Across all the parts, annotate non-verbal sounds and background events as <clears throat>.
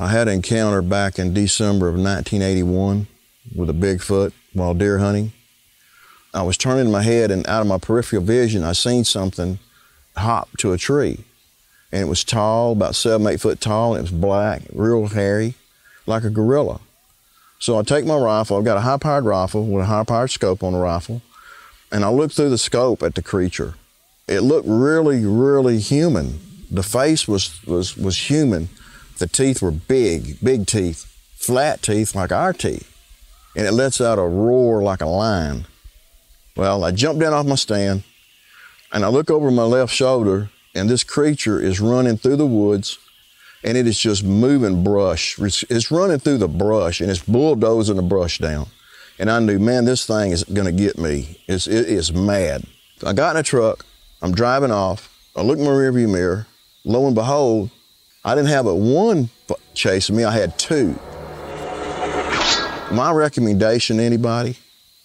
I had an encounter back in December of 1981 with a Bigfoot while deer hunting. I was turning my head, and out of my peripheral vision, I seen something hop to a tree. And it was tall, about seven, eight foot tall, and it was black, real hairy, like a gorilla. So I take my rifle, I've got a high powered rifle with a high powered scope on the rifle, and I look through the scope at the creature. It looked really, really human. The face was, was, was human. The teeth were big, big teeth, flat teeth like our teeth. And it lets out a roar like a lion. Well, I jumped down off my stand and I look over my left shoulder, and this creature is running through the woods and it is just moving brush. It's, running through the brush and it's bulldozing the brush down. And I knew, man, this thing is going to get me. It's, it is mad. I got in a truck. I'm driving off. I look in my rearview mirror. Lo and behold, I didn't have a one chasing me. I had two. My recommendation to anybody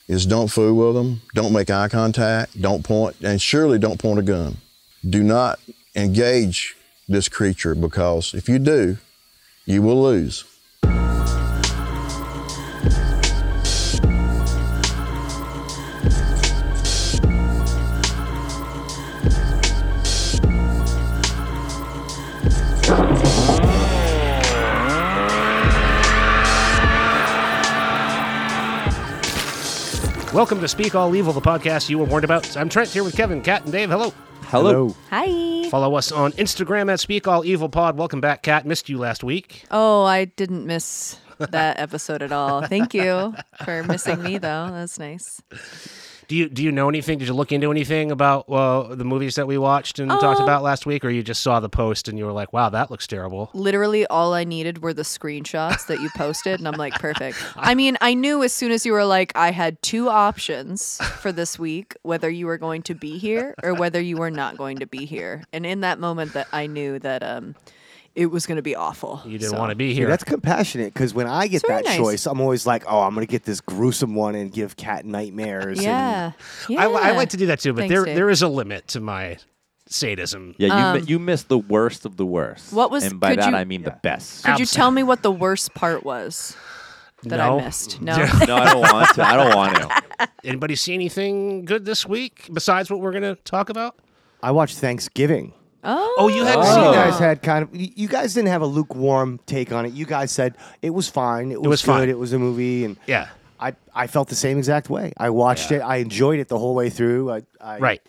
is don't fool with them. Don't make eye contact. Don't point, and surely don't point a gun. Do not engage this creature because if you do, you will lose. Welcome to Speak All Evil, the podcast you were warned about. I'm Trent here with Kevin, Kat, and Dave. Hello. Hello. Hi. Follow us on Instagram at Speak All Evil Pod. Welcome back, Kat. Missed you last week. Oh, I didn't miss that episode at all. Thank you <laughs> for missing me, though. That's nice. Do you do you know anything? Did you look into anything about uh, the movies that we watched and talked Uh, about last week, or you just saw the post and you were like, "Wow, that looks terrible." Literally, all I needed were the screenshots that you posted, and I'm like, perfect. I mean, I knew as soon as you were like, I had two options for this week whether you were going to be here or whether you were not going to be here. And in that moment, that I knew that um, it was going to be awful. You didn't So- want to be See, here. that's compassionate because when I get It's that nice. choice, I'm always like, oh, I'm going to get this gruesome one and give cat nightmares. and- Yeah. yeah. I, I like to do that too, but Thanks, there Dave. there is a limit to my sadism. Yeah, you Um, mi- you missed the worst of the worst. What was- And by that you- I mean the best. Could you tell me what the worst part was that <laughs> No. I missed? No. no, I don't want to. I don't want to. <laughs> Anybody see anything good this week besides what we're going to talk about? I watched Thanksgiving. Oh, Oh, you hadn't You seen that. guys had kind of, y- you guys didn't have a lukewarm take on it. You guys said it was fine. It was, was good. fine. It was a movie. And Yeah. I, I felt the same exact way. I watched Yeah. it. I enjoyed it the whole way through. I, I, Right.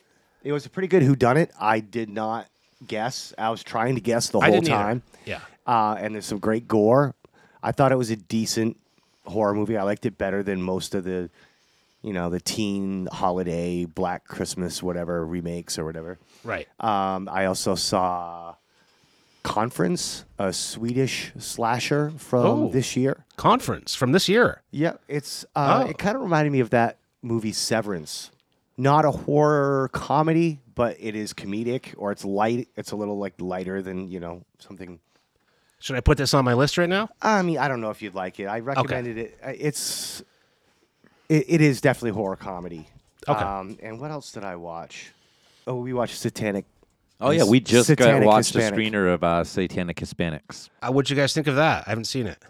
It was a pretty good whodunit. I did not guess. I was trying to guess the I whole didn't either. time. Yeah. uh, and there's some great gore. I thought it was a decent horror movie. I liked it better than most of the, you know, the teen holiday, Black Christmas, whatever remakes or whatever. Right. Um, I also saw Conference, a Swedish slasher from Oh. this year. Conference from this year. Yeah, it's uh, Oh. it kind of reminded me of that movie Severance. Not a horror comedy, but it is comedic, or it's light. It's a little like lighter than you know something Should I put this on my list right now? I mean, I don't know if you'd like it. I recommended it. It's it, it is definitely horror comedy. Okay. Um, and what else did I watch? Oh, we watched Satanic. Oh yeah, we just got Satanic watched Hispanic. a screener of uh, Satanic Hispanics. Uh, what'd you guys think of that? I haven't seen it.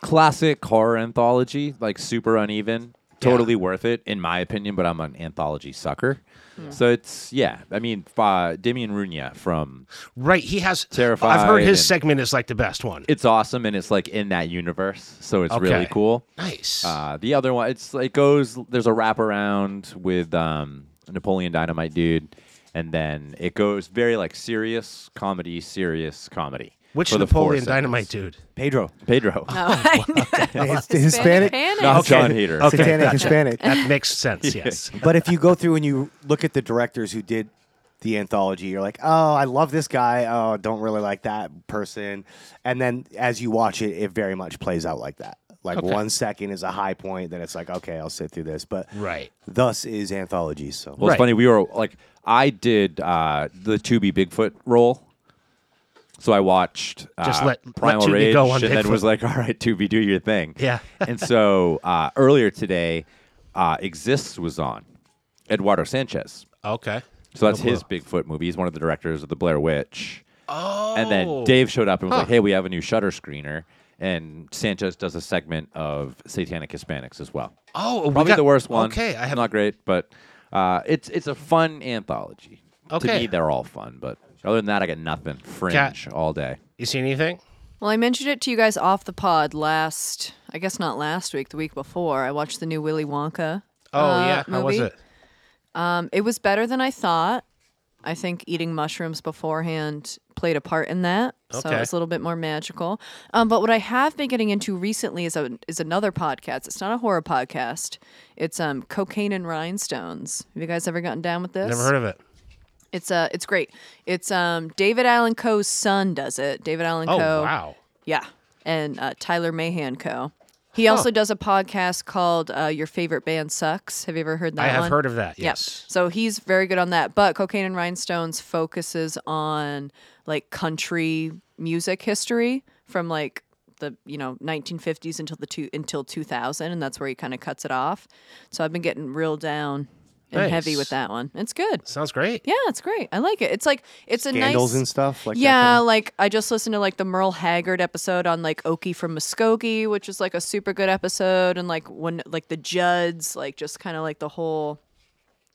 Classic horror anthology, like super uneven. Totally worth it, in my opinion. But I'm an anthology sucker, so it's yeah. I mean, uh, Damien Rugna from Right. He has. Terrified I've heard his and- segment is like the best one. it's awesome, and it's like in that universe, so it's really Okay. cool. nice. Uh, the other one, it's it goes. There's a wraparound with um, Napoleon Dynamite dude, and then it goes very like serious comedy, serious comedy. Which for the four Napoleon Dynamite dude? Pedro. Pedro. <laughs> <laughs> His- the Hispanic. No, Okay. John Hader. Okay. Satanic Hispanic. That <laughs> makes sense. Yes. but if you go through and you look at the directors who did the anthology, you're like, oh, I love this guy. Oh, don't really like that person. And then as you watch it, it very much plays out like that. Like Okay. one second is a high point, then it's like, okay, I'll sit through this. But Right. thus is anthologies. So Well, Right. it's funny. We were like, I did uh, the Tubi Bigfoot role. So I watched uh, Just let- let Primal Tubi Rage go on and then was like, <laughs> all right, Tubi, do your thing. Yeah. <laughs> and so uh, earlier today, uh, Exists was on. Eduardo Sanchez. Okay. So that's No his clue. Bigfoot movie. He's one of the directors of The Blair Witch. Oh. And then Dave showed up and was Huh. like, "Hey, we have a new Shudder screener." And Sanchez does a segment of Satanic Hispanics as well. Oh, we Probably got- the worst one. Okay, I have not great, but uh, it's it's a fun anthology. To Okay. me, they're all fun, but other than that, I got nothing. Fringe all day. You see anything? Well, I mentioned it to you guys off the pod last, I guess not last week, the week before. I watched the new Willy Wonka. Oh uh, yeah, how was movie. it? Um, it was better than I thought. I think eating mushrooms beforehand played a part in that, so Okay. it's a little bit more magical. Um, but what I have been getting into recently is a, is another podcast. It's not a horror podcast. It's um, Cocaine and Rhinestones. Have you guys ever gotten down with this? Never heard of it. It's uh, it's great. It's um, David Allan Coe's son does it. David Allan Coe. Oh Coe. wow. Yeah, and uh, Tyler Mahan Coe. He also does a podcast called uh, "Your Favorite Band Sucks." Have you ever heard that? I have one? heard of that. Yes. So he's very good on that. But Cocaine and Rhinestones focuses on like country music history from like the you know 1950s until the two until 2000, and that's where he kind of cuts it off. So I've been getting real down and heavy with that one. It's good. Sounds great. Yeah, it's great. I like it. It's like it's a Scandals nice and stuff like that yeah, kinda- like I just listened to like the Merle Haggard episode on like Okie from Muskogee, which is like a super good episode, and like when like the Judds, like just kind of like the whole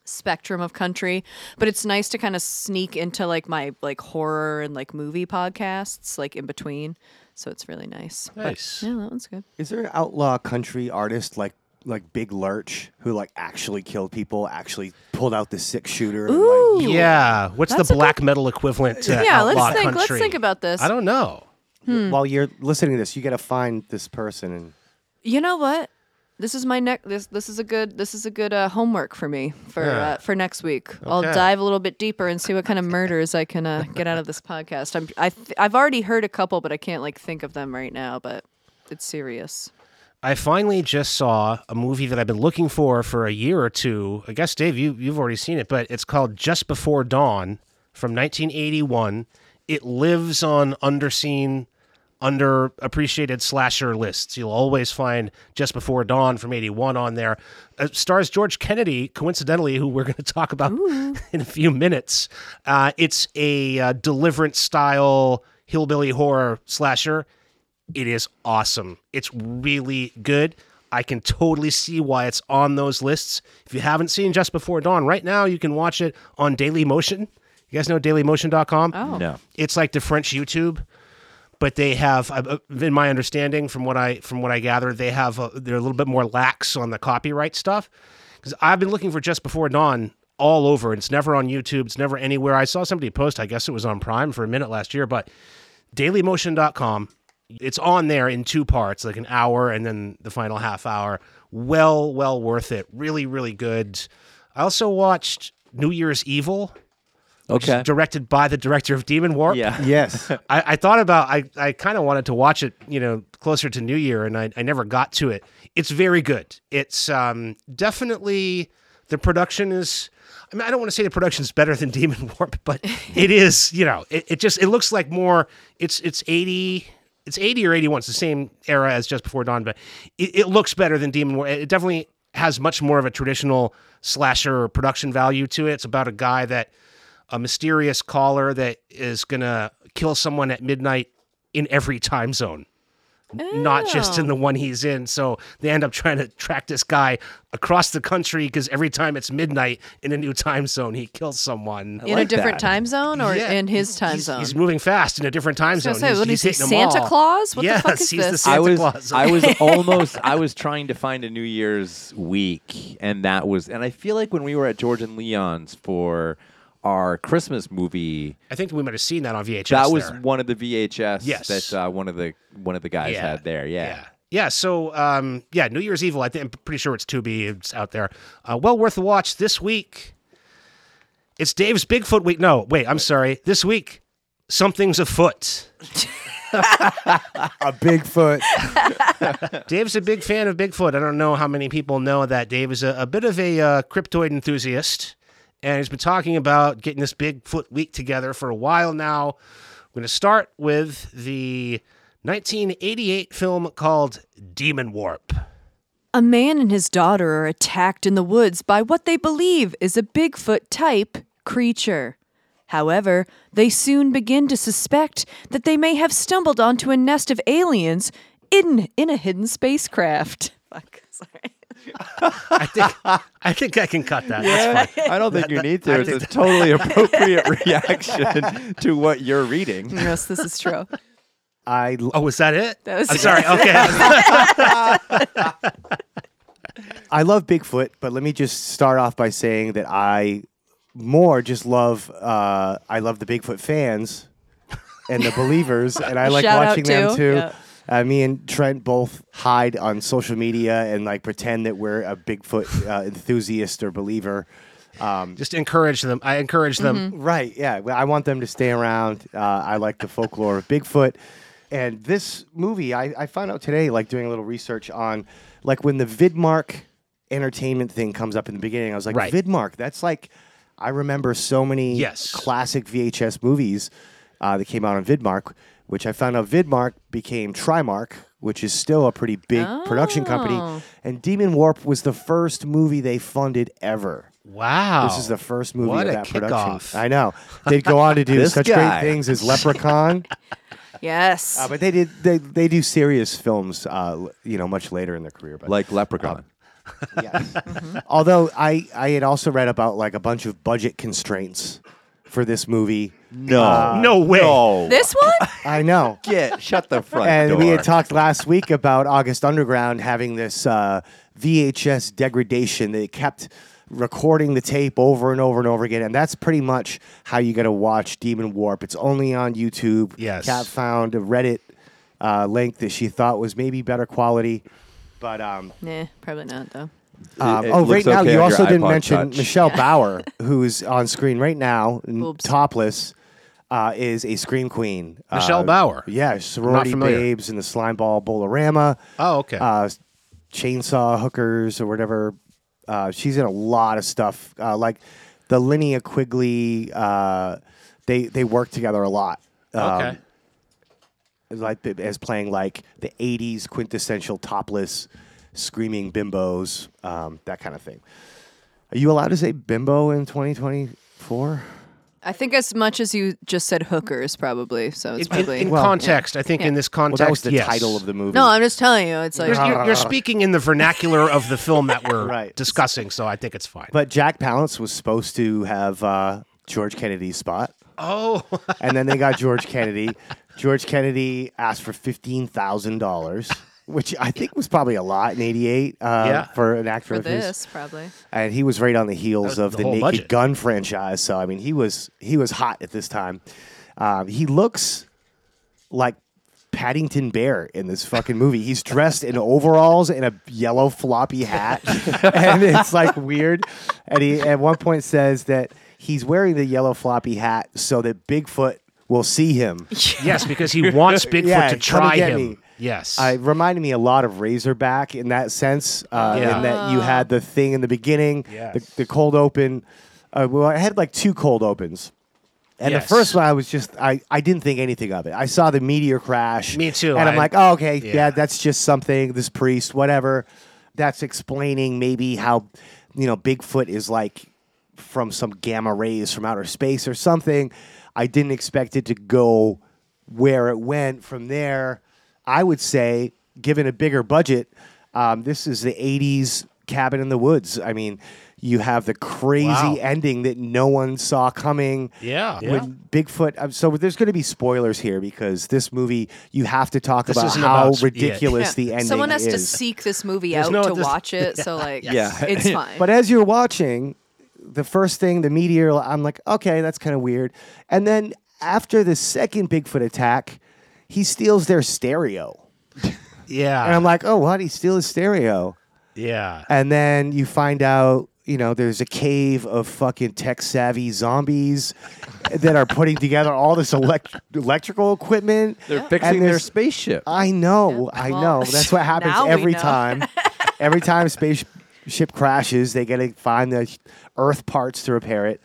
spectrum of country. But it's nice to kind of sneak into like my like horror and like movie podcasts like in between. So it's really nice. But, Nice. yeah, that one's good. Is there an outlaw country artist like like Big Lurch who like actually killed people, actually pulled out the six shooter? and, Ooh. like, Yeah. What's That's the a good- black metal equivalent to Yeah, outlaw let's think. Let's think about this. I don't know. Hmm. While you're listening to this, you got to find this person and You know what? This is my next. This this is a good. This is a good uh, homework for me for Yeah. uh, for next week. I'll Okay. dive a little bit deeper and see what kind of murders I can uh, get out of this podcast. I'm I th- I've already heard a couple, but I can't like think of them right now. But it's serious. I finally just saw a movie that I've been looking for for a year or two. I guess Dave, you you've already seen it, but it's called Just Before Dawn from 1981. It lives on underseen, underappreciated slasher lists. You'll always find Just Before Dawn from 81 on there. It stars George Kennedy, coincidentally, who we're going to talk about <laughs> in a few minutes. Uh, it's a uh, deliverance style hillbilly horror slasher. It is awesome. It's really good. I can totally see why it's on those lists. If you haven't seen Just Before Dawn, right now you can watch it on Daily Motion. You guys know dailymotion.com? Oh. No. It's like the French YouTube, but they have, uh, in my understanding, from what I from what I gather, they have a, they're a little bit more lax on the copyright stuff. Because I've been looking for Just Before Dawn all over, and it's never on YouTube. It's never anywhere. I saw somebody post. I guess it was on Prime for a minute last year, but dailymotion.com. It's on there in two parts, like an hour and then the final half hour. Well, well worth it. Really, really good. I also watched New Year's Evil, which is Okay. directed by the director of Demon Warp. Yeah. <laughs> yes, <laughs> I, I thought about I, I kind of wanted to watch it, you know, closer to New Year, and I, I never got to it. It's very good. It's um, definitely the production is. I mean, I don't want to say the production is better than <laughs> Demon Warp, but it is. You know, it, it just it looks like more. It's it's eighty. It's eighty or eighty one. It's the same era as Just Before Dawn, but it, it looks better than Demon Warp. It definitely has much more of a traditional slasher production value to it. It's about a guy that a mysterious caller that is to kill someone at midnight in every time zone, N- not just in oh. the one he's in. So they end up trying to track this guy across the country because every time it's midnight in a new time zone, he kills someone. in a different that. time zone or Yeah, in his time he's, zone. He's moving fast in a different time zone. was say, he's, what he's is he, Santa. Claus? What yes, the fuck is <laughs> he's the? Santa I was Claus. I was <laughs> almost I was trying to find a New Year's week, and that was and I feel like when we were at George and Leon's for our Christmas movie, I think we might have seen that on VHS. that was there. one of the VHS Yes. that uh, one of the one of the guys Yeah. had there. Yeah. Yeah. Yeah, so um, yeah, New Year's Evil. I think I'm pretty sure it's to be. It's out there. Uh, well worth a watch this week. It's Dave's Bigfoot week. No, wait, I'm sorry. This week, something's afoot. <laughs> a Bigfoot. <laughs> Dave's a big fan of Bigfoot. I don't know how many people know that Dave is a, a bit of a uh, cryptoid enthusiast, and he's been talking about getting this Bigfoot week together for a while now. We're going to start with the 1988 film called Demon Warp. A man and his daughter are attacked in the woods by what they believe is a Bigfoot type creature. However, they soon begin to suspect that they may have stumbled onto a nest of aliens in in a hidden spacecraft. <laughs> Fuck, sorry. I think I think I can cut that. That's fine. I don't think you need to. It's a totally <laughs> appropriate reaction to what you're reading. Yes, this is true. I l- Oh, was that it? That was I'm it. sorry. Okay. <laughs> I love Bigfoot, but let me just start off by saying that I more just love uh, I love the Bigfoot fans and the believers, and I like Shout out watching them too. too. Yeah. Uh, me and Trent both hide on social media and like pretend that we're a Bigfoot uh, enthusiast or believer. Just encourage them. I encourage them. Mm-hmm. Right. Yeah. Well, I want them to stay around. Uh, I like the folklore of Bigfoot. And this movie, I, I found out today, like doing a little research on, like when the Vidmark entertainment thing comes up in the beginning, I was like, Right. Vidmark, that's like, I remember so many Yes. classic VHS movies uh, that came out on Vidmark, which I found out Vidmark became Trimark, which is still a pretty big production company. Oh. And Demon Warp was the first movie they funded ever. Wow. This is the first movie What of a that production. I know. They'd go on to do <laughs> This such guy. great things as Leprechaun, <laughs> Yes. uh, but they did they they do serious films, uh, l- you know, much later in their career. But Like Leprechaun. yes. <laughs> although I I had also read about like a bunch of budget constraints for this movie. no. no way. No. this one? <laughs> I know. Get shut the front and door. we had talked last week about August Underground having this uh, VHS degradation. They kept recording the tape over and over and over again, and that's pretty much how you got to watch Demon Warp. It's only on YouTube. Yes. Kat found a Reddit uh, link that she thought was maybe better quality, but um, Nah, probably not though. Um, it oh, right now okay you also didn't iPod mention Touch. Michelle Bauer, <laughs> who's on screen right now, n- Boobs. topless. Uh, is a scream queen. Michelle Uh, Bauer? Yeah, sorority familiar. babes in the slime ball Bowl-O-Rama Oh, okay. uh, chainsaw hookers or whatever. Uh, she's in a lot of stuff. Uh, like the Linnea Quigley, uh, they they work together a lot. Um, okay. Like as playing like the '80s quintessential topless screaming bimbos, um, that kind of thing. Are you allowed to say bimbo in 2024? I think as much as you just said hookers, probably. So it's In, in- probably. in Well, context, I think in this Well, context, that was the yes. title of the movie. no, I'm just telling you. It's like You're, you're, you're speaking in the vernacular of the film that we're <laughs> Right. discussing, so I think it's fine. but Jack Palance was supposed to have uh, George Kennedy's spot. oh, and then they got George <laughs> Kennedy. George Kennedy asked for fifteen thousand dollars, which I think was probably a lot in '88 uh, Yeah. for an actor for of his. this, probably. And he was right on the heels was of the the, whole Naked budget. Gun franchise. So I mean, he was he was hot at this time. Um, he looks like Paddington Bear in this fucking movie. He's dressed in overalls and a yellow floppy hat, <laughs> and it's like weird. And he at one point says that he's wearing the yellow floppy hat so that Bigfoot will see him. yes, because he wants Bigfoot Yeah, to come and try get him. me. Yes. Uh, it reminded me a lot of Razorback in that sense, uh, Yeah. in that you had the thing in the beginning, Yes. the, the cold open. Uh, well, I had like two cold opens. And Yes. the first one, I was just, I, I didn't think anything of it. I saw the meteor crash. Me too. And I'm I- like, oh, okay, yeah. yeah. that's just something, this priest, whatever. That's explaining maybe how, you know, Bigfoot is like from some gamma rays from outer space or something. I didn't expect it to go where it went from there. I would say, given a bigger budget, um, this is the 80s cabin in the woods. I mean, you have the crazy Wow. ending that no one saw coming. Yeah. When Bigfoot, uh, so there's going to be spoilers here because this movie, you have to talk This about isn't how about- yeah. ridiculous the ending Someone has is. to seek this movie There's out no- to this- watch it. <laughs> So like, Yeah. <laughs> it's <laughs> fine. But as you're watching, the first thing, the meteor, I'm like, okay, that's kind of weird. And then after the second Bigfoot attack, he steals their stereo. yeah. And I'm like, oh, what? He steal his stereo. yeah. And then you find out, you know, there's a cave of fucking tech savvy zombies that are putting together all this elect- electrical equipment. They're And fixing their there's- spaceship. I know, I Well, know. That's what happens now we every know. time. <laughs> every time spaceship crashes, they got to find the Earth parts to repair it.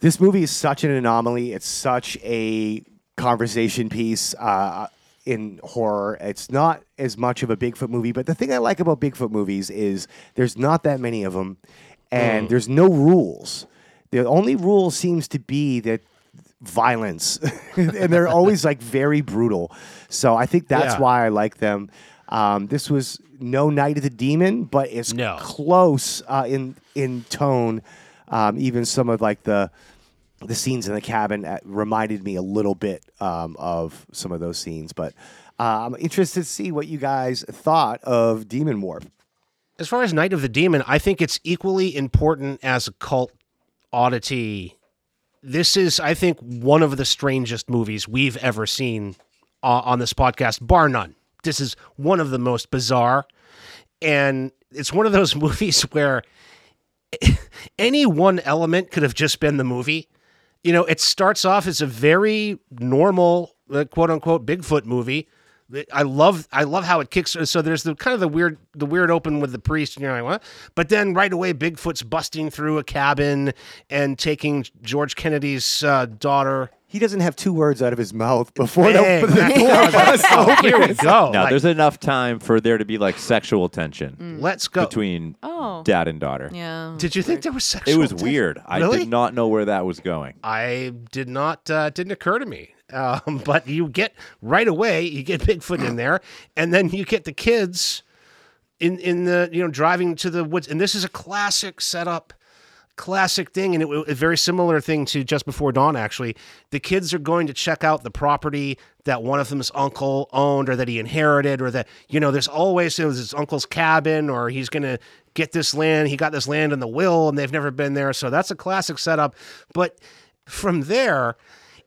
This movie is such an anomaly. It's such a conversation piece uh, in horror. It's not as much of a Bigfoot movie, but the thing I like about Bigfoot movies is there's not that many of them, and there's no rules. The only rule seems to be that violence, <laughs> and they're always like very brutal. So I think that's Yeah. why I like them. Um, this was no Night of the Demon, but it's No. close uh, in in tone. Um, even some of like the the scenes in the cabin uh, reminded me a little bit um, of some of those scenes. But uh, I'm interested to see what you guys thought of Demon Warp. As far as Night of the Demon, I think it's equally important as a cult oddity. This is, I think, one of the strangest movies we've ever seen uh, on this podcast, bar none. This is one of the most bizarre. And it's one of those <laughs> movies where <laughs> any one element could have just been the movie. You know, it starts off as a very normal, uh, quote unquote, Bigfoot movie. I love, I love how it kicks. So there's the kind of the weird, the weird open with the priest, and you're like, what? But then right away, Bigfoot's busting through a cabin and taking George Kennedy's uh, daughter. He doesn't have two words out of his mouth before Bang. the, <laughs> the door busts open. here we go. Now, Like, there's enough time for there to be like sexual tension let's go. between Oh. dad and daughter. Yeah. Did you think there was sexual? It was tension? weird. I Really? did not know where that was going. I did not uh, didn't occur to me. Um, <laughs> but you get right away, you get Bigfoot in there, and then you get the kids in in the you know driving to the woods, and this is a classic setup, classic thing, and it, was a very similar thing to just before dawn. Actually, the kids are going to check out the property that one of them's uncle owned, or that he inherited, or that you know there's always it was his uncle's cabin, or he's gonna get this land. He got this land in the will, and they've never been there, so that's a classic setup. But from there,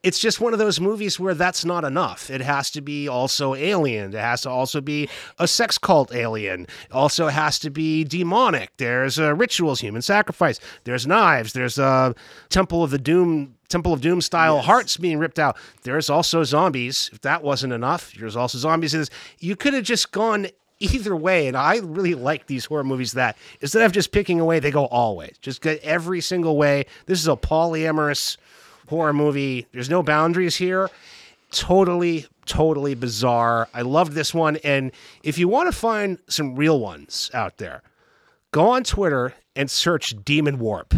it's just one of those movies where that's not enough. It has to be also alien. It has to also be a sex cult alien. It also has to be demonic. There's uh, rituals, human sacrifice. There's knives. There's a Temple of the Doom, Temple of Doom style hearts being ripped out. There's also zombies. If that wasn't enough, there's also zombies in this. You could have just gone either way. And I really like these horror movies that instead of just picking away, they go all ways. Just get every single way. This is a polyamorous horror movie. There's no boundaries here. Totally, totally bizarre. I loved this one. And if you want to find some real ones out there, go on Twitter and search Demon Warp.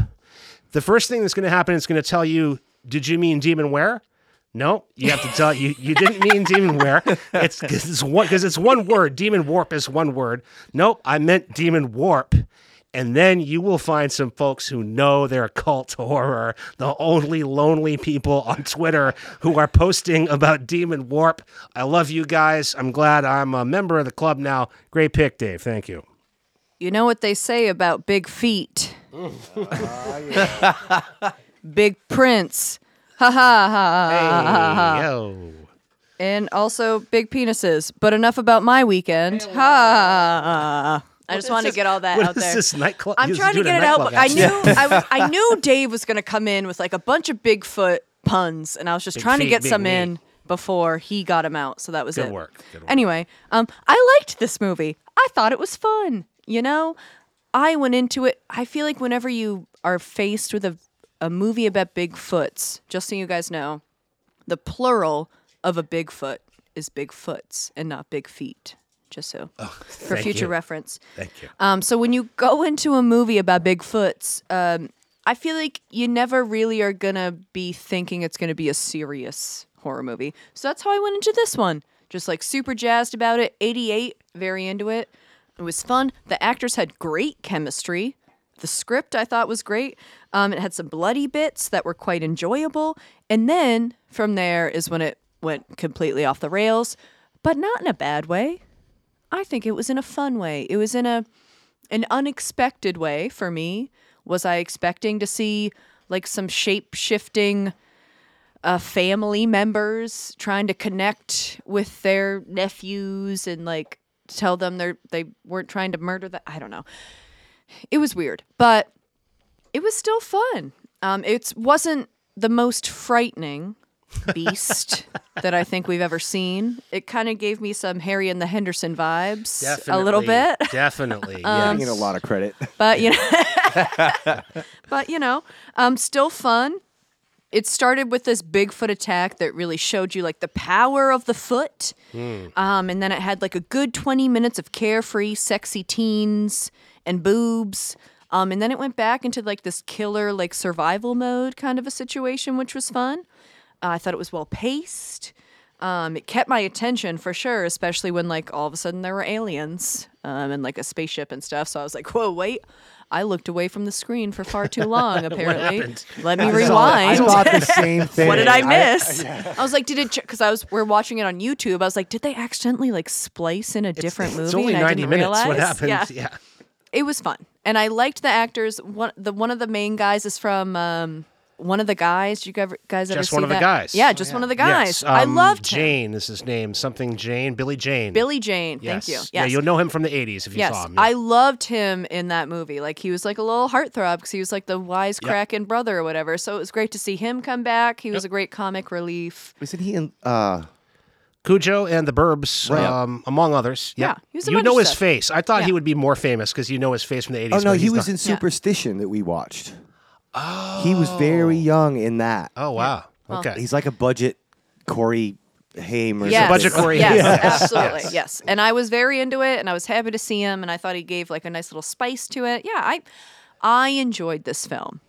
The first thing that's going to happen is going to tell you, did you mean Demon Where? No, you have to tell you you didn't mean demon where. It's because it's one because it's one word. Demon warp is one word. Nope, I meant demon warp. And then you will find some folks who know their cult horror, the only lonely people on Twitter who are posting about Demon Warp. I love you guys. I'm glad I'm a member of the club now. Great pick, Dave. Thank you. You know what they say about big feet? <laughs> big prints. Ha ha ha. Hey, yo. And also big penises. But enough about my weekend. Ha. I just want to get all that What out is there. this nightclub? I'm trying to get it out. But I knew I <laughs> was. I knew Dave was going to come in with like a bunch of Bigfoot puns, and I was just Big trying to get big some in before he got him out. So that was Good it. work, good work. Anyway, um, I liked this movie. I thought it was fun. You know, I went into it. I feel like whenever you are faced with a a movie about Bigfoots, just so you guys know, the plural of a Bigfoot is Bigfoots and not big feet. Just so for Oh, thank future you. reference. Thank you. Um, so when you go into a movie about Bigfoots, um, I feel like you never really are gonna be thinking it's gonna be a serious horror movie. So that's how I went into this one. Just like super jazzed about it. 88, very into it. It was fun. The actors had great chemistry. The script I thought was great. Um, it had some bloody bits that were quite enjoyable. And then from there is when it went completely off the rails, but not in a bad way. I think it was in a fun way. It was in a an unexpected way for me. Was I expecting to see like some shape shifting uh, family members trying to connect with their nephews and like tell them they're they weren't trying to murder them? I don't know. It was weird, but it was still fun. Um, it wasn't the most frightening beast that I think we've ever seen. It kind of gave me some Harry and the Henderson vibes a little bit. Definitely. I'm yes. getting a lot of credit. but you know <laughs> but you know um still fun it started with this bigfoot attack that really showed you like the power of the foot um and then it had like a good 20 minutes of carefree sexy teens and boobs um and then it went back into like this killer like survival mode kind of a situation which was fun Uh, I thought it was well paced. Um, it kept my attention for sure, especially when like all of a sudden there were aliens um, and like a spaceship and stuff. So I was like, "Whoa, wait!" I looked away from the screen for far too <laughs> long. Apparently, let me I rewind. thought the <laughs> same thing. what did I miss? <laughs> I, was like, did it? Because I was we're watching it on YouTube. I was like, did they accidentally like splice in a different movie? It's only and I 90 didn't minutes. realize? What happened? Yeah yeah. it was fun and i liked the actors one the one of the main guys is from um one of the guys you guys guys ever Just see one of the that? guys. yeah just one of the guys Yes, i um, loved him. Jayne is his name. Something Jayne. Billy Jayne. billy jayne Yes. thank you yes Yeah, you'll know him from the 80s if you yes saw him. i loved him in that movie like he was like a little heartthrob because he was like the wisecracking brother or whatever so it was great to see him come back he was a great comic relief Isn't he in? Uh, Cujo and the Burbs, Right. um, among others. Yep. Yeah, he was a you bunch know of his stuff. face. I thought he would be more famous because you know his face from the 80s. oh no, he was not. in Superstition that we watched. Oh, he was very oh. young in that. Oh, wow. Okay. He's like a budget Corey Haim or yes. budget Corey yes, Haim. Yes, <laughs> absolutely. yes. Yes. And I was very into it and I was happy to see him and I thought he gave like a nice little spice to it. Yeah, I I enjoyed this film.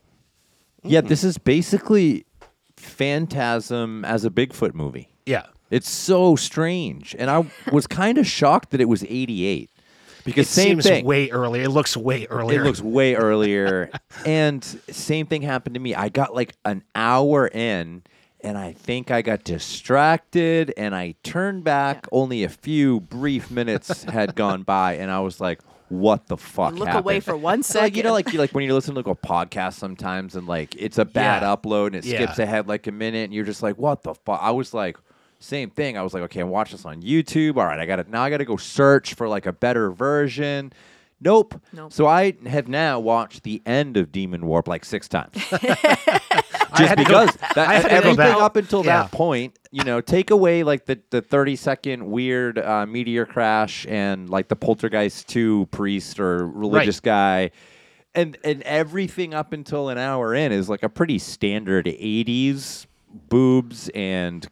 Yeah, this is basically Phantasm as a Bigfoot movie. yeah. It's so strange, and I was kind of shocked that it was '88 because It same seems thing. way earlier. It looks way earlier. It looks way earlier. <laughs> and same thing happened to me. I got like an hour in and I think I got distracted and I turned back. Only a few brief minutes had gone by and I was like, what the fuck Look happened? away for one So, like you know, like you like when you listen to like a podcast sometimes, and like it's a bad Yeah. upload, and it Yeah. skips ahead like a minute, and you're just like, "What the fuck?" I was like, same thing. I was like, "Okay, I watch this on YouTube. All right, I got to now. I got to go search for like a better version." Nope. Nope. So I have now watched the end of Demon Warp like six times. <laughs> <laughs> Just to go- because <laughs> that, I had to go everything up until yeah. that point, you know, take away like the, the 30 second weird uh, meteor crash and like the Poltergeist 2 priest or religious guy. And, and everything up until an hour in is like a pretty standard 80s boobs and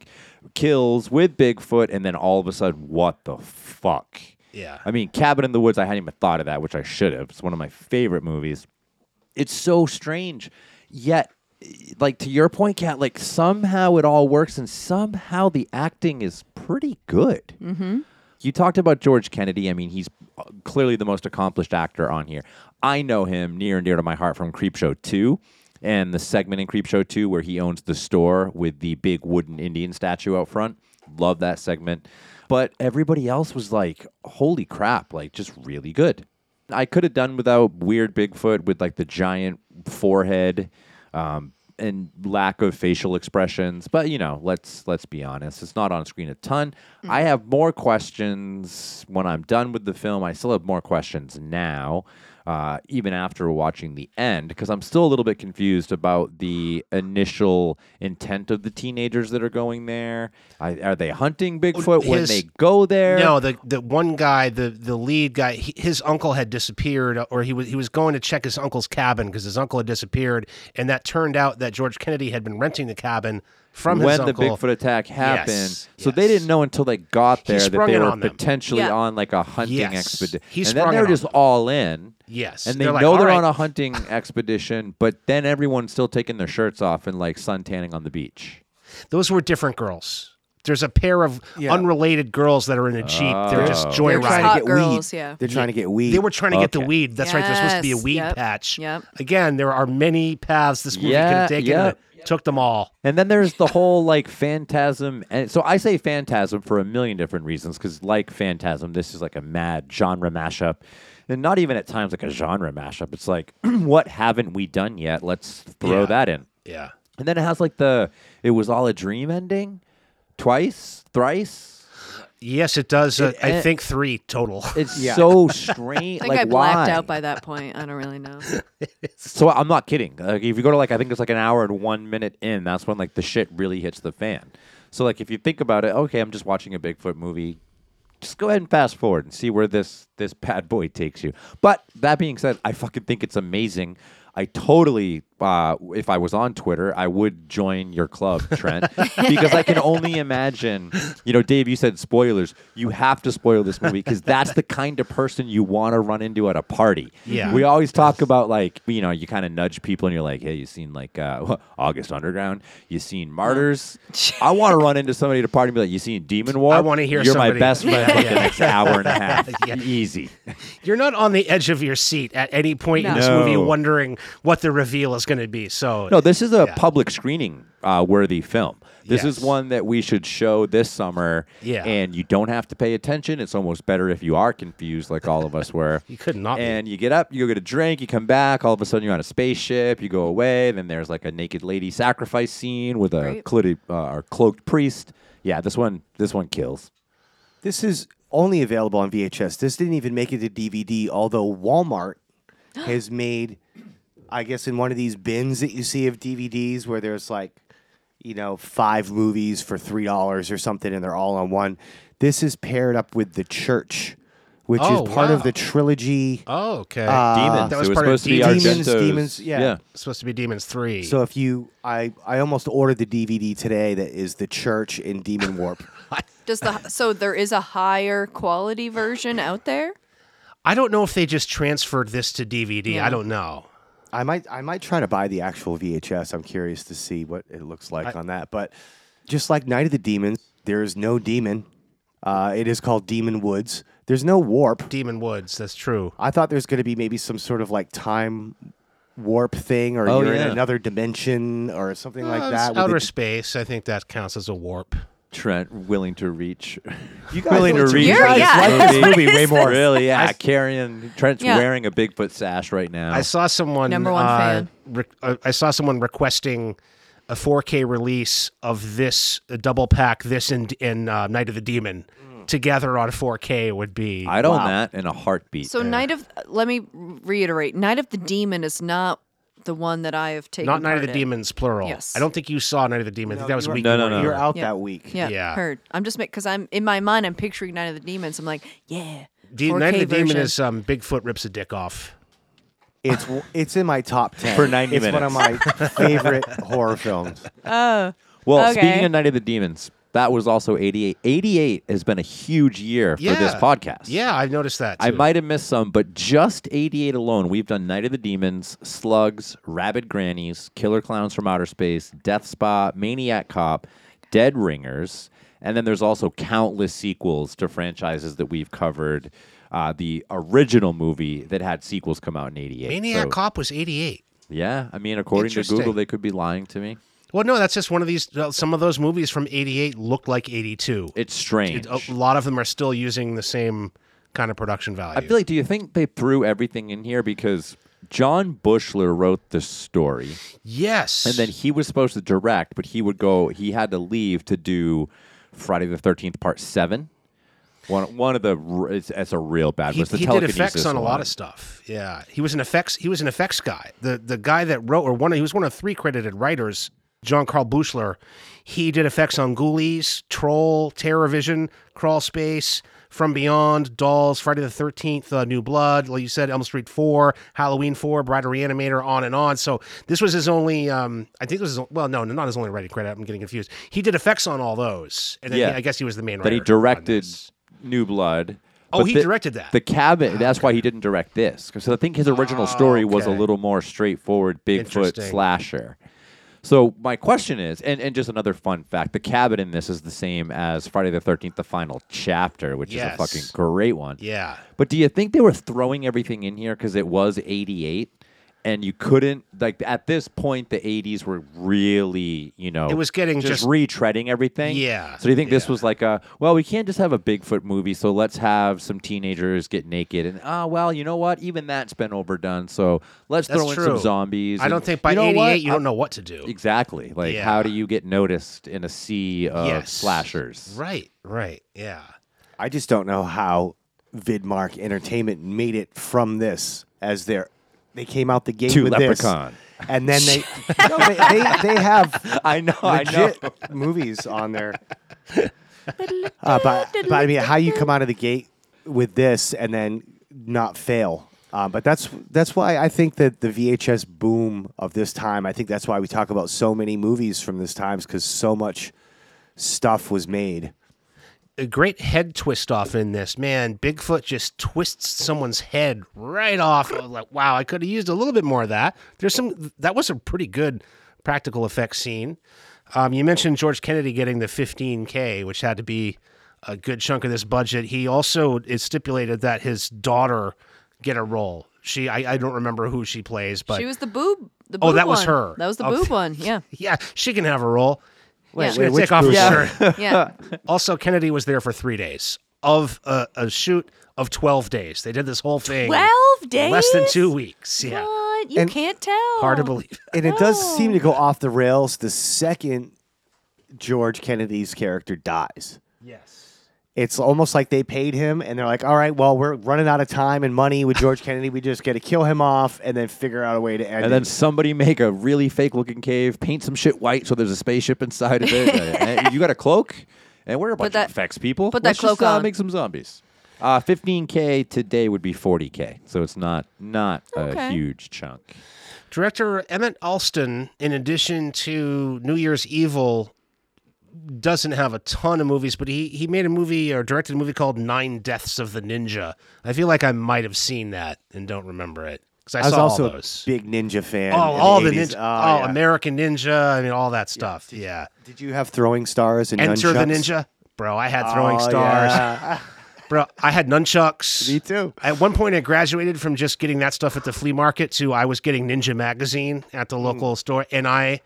kills with Bigfoot. And then all of a sudden, what the fuck? Yeah. I mean, Cabin in the Woods, I hadn't even thought of that, which I should have. It's one of my favorite movies. It's so strange. Yet, like to your point, Kat, like somehow it all works and somehow the acting is pretty good. Mm-hmm. You talked about George Kennedy. I mean, he's uh, clearly the most accomplished actor on here. I know him near and dear to my heart from Creepshow 2 and the segment in Creepshow 2 where he owns the store with the big wooden Indian statue out front. Love that segment. But everybody else was like, holy crap, like just really good. I could have done without weird Bigfoot with like the giant forehead um, and lack of facial expressions. But you know, let's let's be honest, it's not on screen a ton. I have more questions when I'm done with the film. I still have more questions now, uh, even after watching the end, because I'm still a little bit confused about the initial intent of the teenagers that are going there. I, are they hunting Bigfoot when they go there? No, the the one guy, the the lead guy, he, his uncle had disappeared, or he was he was going to check his uncle's cabin because his uncle had disappeared, and that turned out that George Kennedy had been renting the cabin from his when the uncle. Bigfoot attack happened. Yes, So they didn't know until they got there that they were on potentially Yeah. on like a hunting Yes. expedition. He and then they're just them. all in. Yes, And they They're know "All they're right." on a hunting <laughs> expedition, but then everyone's still taking their shirts off and like sun tanning on the beach. Those were different girls. There's a pair of Yeah. unrelated girls that are in a jeep. They're just Oh. They're trying to get girls, weed. yeah. They're trying to get weed. They were trying to get the weed. That's right. There's supposed to be a weed yep, patch. yep. Again, there are many paths this movie could have taken. yeah. it Took them all. And then there's the whole like phantasm. And so I say phantasm for a million different reasons because, like phantasm, this is like a mad genre mashup. And not even at times like a genre mashup. It's like, <clears throat> what haven't we done yet? Let's throw Yeah. that in. Yeah. And then it has like the it was all a dream ending, twice, thrice. Yes, it does. Uh, It- I think three total. It's Yeah. so strange. I think like I blacked why? out by that point. I don't really know. <laughs> So I'm not kidding. Like if you go to like I think it's like an hour and one minute in, that's when like the shit really hits the fan. So like if you think about it, okay, I'm just watching a Bigfoot movie. Just go ahead and fast forward and see where this this bad boy takes you. But that being said, I fucking think it's amazing. I totally uh, if I was on Twitter, I would join your club, Trent, because I can only imagine. You know, Dave, you said spoilers. You have to spoil this movie because that's the kind of person you want to run into at a party. Yeah. we always talk about like you know you kind of nudge people and you're like, hey, you seen like uh, <laughs> August Underground? You seen Martyrs? I want to run into somebody at a party and be like, you seen Demon Warp? I wanna hear You're my best friend for Yeah. the next hour and a <laughs> half. Yeah. Easy. You're not on the edge of your seat at any point in this No. movie wondering what the reveal is going to be. So No, this is a Yeah. public screening uh, worthy film. This is one that we should show this summer. Yeah. And you don't have to pay attention. It's almost better if you are confused, like all of us were. <laughs> You could not be. And you get up, you go get a drink, you come back. All of a sudden, you're on a spaceship. You go away. Then there's like a naked lady sacrifice scene with a Right. cloaked, uh, cloaked priest. Yeah, this one, this one kills. This is only available on VHS. This didn't even make it to DVD, although Walmart <gasps> has made, I guess, in one of these bins that you see of DVDs where there's like, you know, five movies for $3 or something and they're all on one. This is paired up with The Church, which Oh, is part of the trilogy. oh, okay. Uh, Demons. that was it was part of supposed to be Demons. Demons, Argento's. Demons, yeah. It's supposed to be Demons Three. So if you, I, I almost ordered the DVD today that is The Church in Demon Warp. <laughs> Does the so there is a higher quality version out there? I don't know if they just transferred this to DVD. Yeah. I don't know. I might I might try to buy the actual VHS. I'm curious to see what it looks like on that. But just like Night of the Demons, there is no demon. Uh, it is called Demon Woods. There's no warp. Demon Woods. That's true. I thought there's going to be maybe some sort of like time warp thing, or Oh, you're yeah. in another dimension, or something like Uh, that. outer space. I think that counts as a warp. Trent willing to reach. you guys willing to reach. you You're- guys yeah. like this movie way more. Really? Yeah. Carrying Trent's Yeah. wearing a Bigfoot sash right now. I saw someone. Number one uh, fan. re- uh, I saw someone requesting a 4K release of this a double pack. This and in uh, Night of the Demon together on 4K would be. I'd own Wow. that in a heartbeat. So Night of let me reiterate, Night of the Demon is not the one that I have taken. not Night of the in. Demons plural. Yes. I don't think you saw Night of the Demon. I think that was you a were- week. No, no, no. You're out Yeah. that week. Yeah, Yeah. heard. I'm just because I'm in my mind. I'm picturing Night of the Demons. I'm like, yeah. De- 4K Night of the Demon is um, Bigfoot rips a dick off. It's it's in my top <laughs> ten For 90 minutes. It's one of my favorite horror films. Oh, well, Okay. speaking of Night of the Demons, that was also 88. 88 has been a huge year for this podcast. Yeah, I've noticed that. I might have missed some, but just 88 alone, we've done Night of the Demons, Slugs, Rabid Grannies, Killer Clowns from Outer Space, Death Spa, Maniac Cop, Dead Ringers, and then there's also countless sequels to franchises that we've covered. Uh, the original movie that had sequels come out in 88. Maniac So, Cop was 88. Yeah, I mean, according to Google, they could be lying to me. Well, no, that's just one of these. uh, Some of those movies from '88 look like '82. It's strange. A lot of them are still using the same kind of production value. I feel like, do you think they threw everything in here because John Buechler wrote the story? yes, And then he was supposed to direct, but he would go. He had to leave to do Friday the Thirteenth Part Seven. One one of the it's, it's a real bad. he, he did effects on a lot of stuff. Yeah, he was an effects. He was an effects guy. The the guy that wrote or one. He was one of three credited writers. John Carl Buechler. He did effects on Ghoulies, Troll, Terror Vision, Crawl Space, From Beyond, Dolls, Friday the Thirteenth, uh, New Blood. Like you said, Elm Street Four, Halloween Four, Bride Reanimator, on and on. So this was his only. Um, I think this was well, no, not his only writing credit. I'm getting confused. He did effects on all those, and then Yeah. he- I guess he was the main. Writer. That he directed. New Blood. Oh, he the- directed that. The cabin. That's why he didn't direct this because I think his original story was a little more straightforward Bigfoot slasher. So my question is, and, and just another fun fact: the cabin in this is the same as Friday the Thirteenth, the final chapter, which is a fucking great one. Yeah. But do you think they were throwing everything in here because it was 88 and you couldn't, like, at this point, the 80s were really, you know, It was getting just, just- retreading everything? Yeah, So do you think this was like a, well, we can't just have a Bigfoot movie, so let's have some teenagers get naked. And, ah, well, you know what? Even that's been overdone. So let's That's throw in true. some zombies. I don't think by you know 88 what? you don't know what to do. Exactly. Like, Yeah. how do you get noticed in a sea of Yes. slashers? Right, right, yeah. I just don't know how Vidmark Entertainment made it from this as their they came out the gate To with Leprechaun. this, and then they <laughs> no, they, they they have <laughs> I know, I know. <laughs> movies on there. Uh, but but I mean, how you come out of the gate with this and then not fail? Uh, but that's that's why I think that the VHS boom of this time. I think that's why we talk about so many movies from this time because so much stuff was made. A great head twist off in this. Man, Bigfoot just twists someone's head right off. Like, wow, I could have used a little bit more of that. There's some that was a pretty good practical effects scene. Um, you mentioned George Kennedy getting the 15k, which had to be a good chunk of this budget. He also is stipulated that his daughter get a role. She, I, I don't remember who she plays, but she was the boob. The Oh, boob that was her. That was the Oh. boob <laughs> one. Yeah. yeah, she can have a role. Wait, She's wait, gonna which take off her boob? shirt. Yeah. <laughs> Also, Kennedy was there for three days of a, a shoot of 12 days. They did this whole thing. 12 days? Less than two weeks. Yeah. What? You And- can't tell. Hard to believe. And it does seem to go off the rails the second George Kennedy's character dies. Yes. It's almost like they paid him and they're like, all right, well, we're running out of time and money with George <laughs> Kennedy. We just got to kill him off and then figure out a way to end it. And then it. somebody make a really fake looking cave, paint some shit white so there's a spaceship inside of it. <laughs> and you got a cloak, and we're a bunch that- of effects people. put that Let's just, cloak uh, on. make some zombies. Uh, 15k today would be 40k, so it's not not a Okay. huge chunk. Director Emmett Alston, in addition to New Year's Evil, doesn't have a ton of movies, but he, he made a movie or directed a movie called Nine Deaths of the Ninja. I feel like I might have seen that and don't remember it because I, I was saw also all a big ninja fan. Oh, all the 80s. ninja. Oh, Oh, yeah. American Ninja. I mean, all that stuff. Yeah. Did you have throwing stars and Enter the? Ninja. Bro, I had oh, throwing Oh, stars. yeah. <laughs> Bro, I had nunchucks. Me too. At one point, I graduated from just getting that stuff at the flea market to I was getting Ninja magazine at the mm. local store, and I,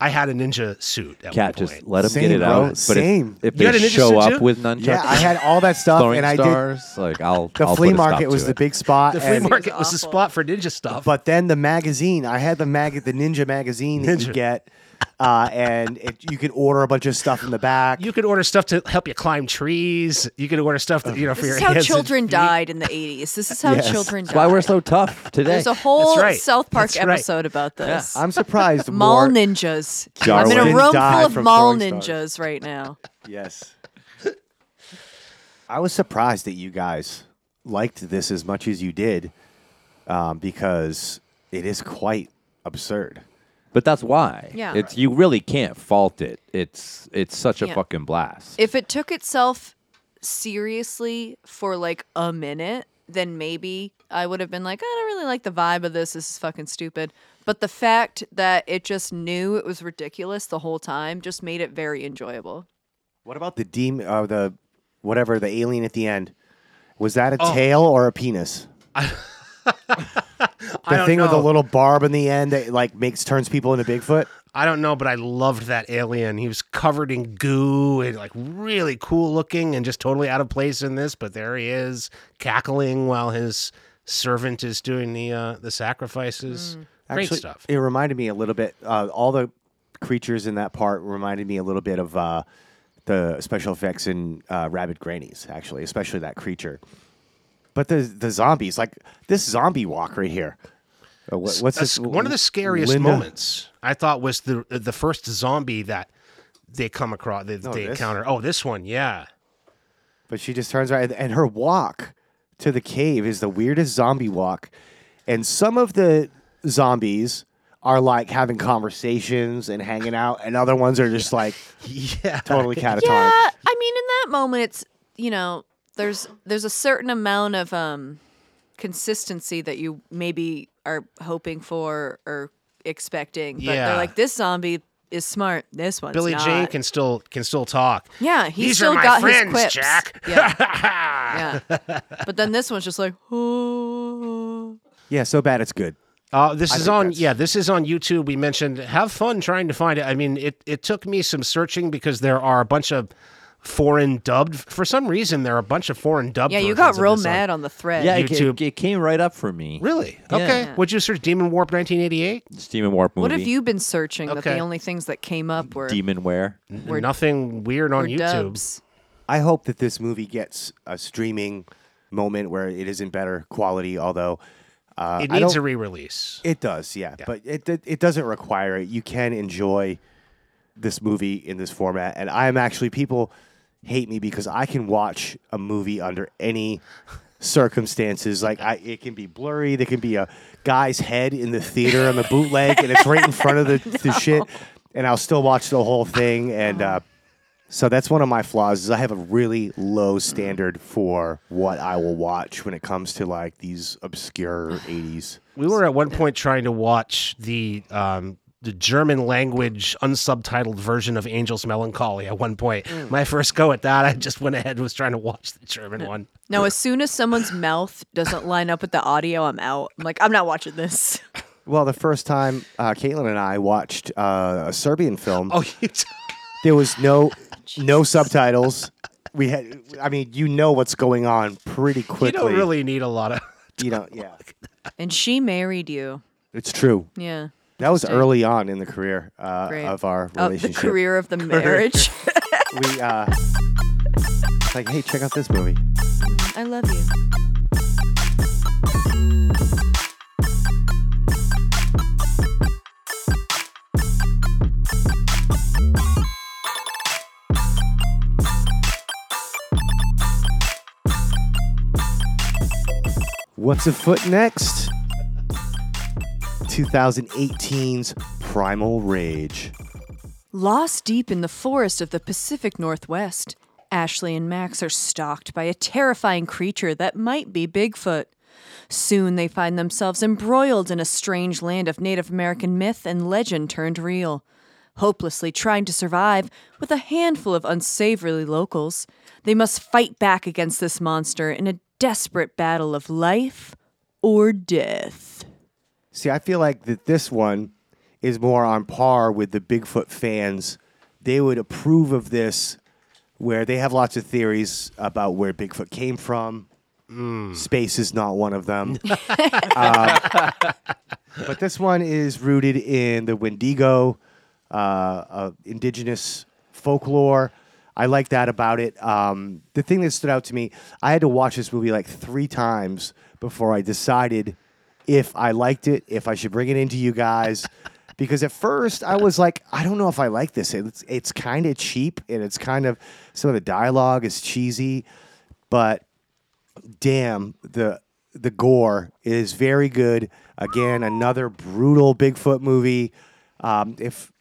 I had a ninja suit at Kat, one just point. let them Same, get it bro. out. But Same. if, if You had they a ninja show suit up too? with nunchucks, Yeah, I had all that stuff, and I did. like I'll. The I'll flea put a stop market to was it. the big <laughs> spot. the flea market was the spot for ninja stuff. But then the magazine, I had the mag, the Ninja magazine that you Ninja. get, uh, and it, you could order a bunch of stuff in the back. you could order stuff to help you climb trees. You could order stuff that you know for This your is how hands and children died in the 80s. This is how Yes. children died. Why we're so tough today. There's a whole right. South Park That's right. episode about this. I'm surprised. <laughs> Mall more, ninjas. Jarwin. I'm in a room full of mall ninjas stars. right now. Yes. I was surprised that you guys liked this as much as you did, um, because it is quite absurd. But that's why. Yeah. It's you really can't fault it. It's it's such a Yeah. fucking blast. If it took itself seriously for like a minute, then maybe I would have been like, I don't really like the vibe of this. This is fucking stupid. But the fact that it just knew it was ridiculous the whole time just made it very enjoyable. What about the demon? Uh, the whatever the alien at the end? Was that a Oh. tail or a penis? <laughs> <laughs> I The don't thing with the little barb in the end that like makes turns people into Bigfoot. I don't know, but I loved that alien. He was covered in goo and like really cool looking and just totally out of place in this. But there he is, cackling while his servant is doing the uh, the sacrifices. Great Actually, stuff. It reminded me a little bit. Uh, all the creatures in that part reminded me a little bit of uh, the special effects in uh, Rabid Grannies. Actually, especially that creature. But the the zombies, like this zombie walk right here. Uh, what- what's this? s- one of the scariest Linda? moments I thought was the the first zombie that they come across. They, they this? encounter. Oh, this one, yeah. But she just turns around, and her walk to the cave is the weirdest zombie walk. And some of the zombies are like having conversations and hanging out, and other ones are just like <laughs> Yeah. totally <laughs> catatonic. Yeah, I mean, in that moment, it's you know, there's there's a certain amount of um consistency that you maybe are hoping for or expecting. But Yeah. they're like, this zombie is smart. This one's Billy not. Jayne can still can still talk. Yeah, he These still are my got friends, his quips. Jack. Yeah, <laughs> yeah. But then this one's just like, oh. Yeah, so bad it's good. Uh, this I is on that's- yeah this is on youtube we mentioned have fun trying to find it i mean it, it took me some searching because there are a bunch of foreign dubbed for some reason there are a bunch of foreign dubbed yeah. You got real this on- mad on the thread. yeah, it, YouTube. it came right up for me. really Yeah. okay Yeah. would you search demon warp 1988 Demon Warp movie. What have you been searching that Okay. the only things that came up were, Demonware. were, nothing weird on youtube dubs? I hope that this movie gets a streaming moment where it is in better quality, although uh, it needs a re-release It does, yeah, but it, it it doesn't require it. You can enjoy this movie in this format, and I am actually people hate me because I can watch a movie under any circumstances. Like I, it can be blurry. There can be a guy's head in the theater on the bootleg, and it's right in front of the, <laughs> the shit. And I'll still watch the whole thing. And uh, so that's one of my flaws is I have a really low standard for what I will watch when it comes to like these obscure '80s. We were at one point trying to watch the um, the German language unsubtitled version of Angel's Melancholy at one point. My first go at that, I just went ahead and was trying to watch the German one. Now, as soon as someone's mouth doesn't line up with the audio, I'm out. I'm like, I'm not watching this. <laughs> Well, the first time uh, Caitlin and I watched uh, a Serbian film, Oh, you there was no <laughs> no subtitles. We had, I mean, you know what's going on pretty quickly. you don't really need a lot of. you know, yeah, And she married you. it's true. Yeah. That was early on in the career uh, Great. of our Oh, the relationship. career of the <laughs> marriage. <laughs> We uh, it's like, hey, check out this movie. I love you. What's afoot next? 2018's Primal Rage. Lost deep in the forest of the Pacific Northwest, Ashley and Max are stalked by a terrifying creature that might be Bigfoot. Soon they find themselves embroiled in a strange land of Native American myth and legend turned real. Hopelessly trying to survive with a handful of unsavory locals, they must fight back against this monster in a desperate battle of life or death. See, I feel like that this one is more on par with the Bigfoot fans. They would approve of this, where they have lots of theories about where Bigfoot came from. Space is not one of them. <laughs> Um, but this one is rooted in the Wendigo, uh, uh, indigenous folklore. I like that about it. Um, the thing that stood out to me, I had to watch this movie like three times before I decided if I liked it, if I should bring it into you guys. <laughs> Because at first I was like, I don't know if I like this. It's it's kind of cheap and it's kind of some of the dialogue is cheesy, but damn the the gore is very good. Again, another brutal Bigfoot movie. Um, if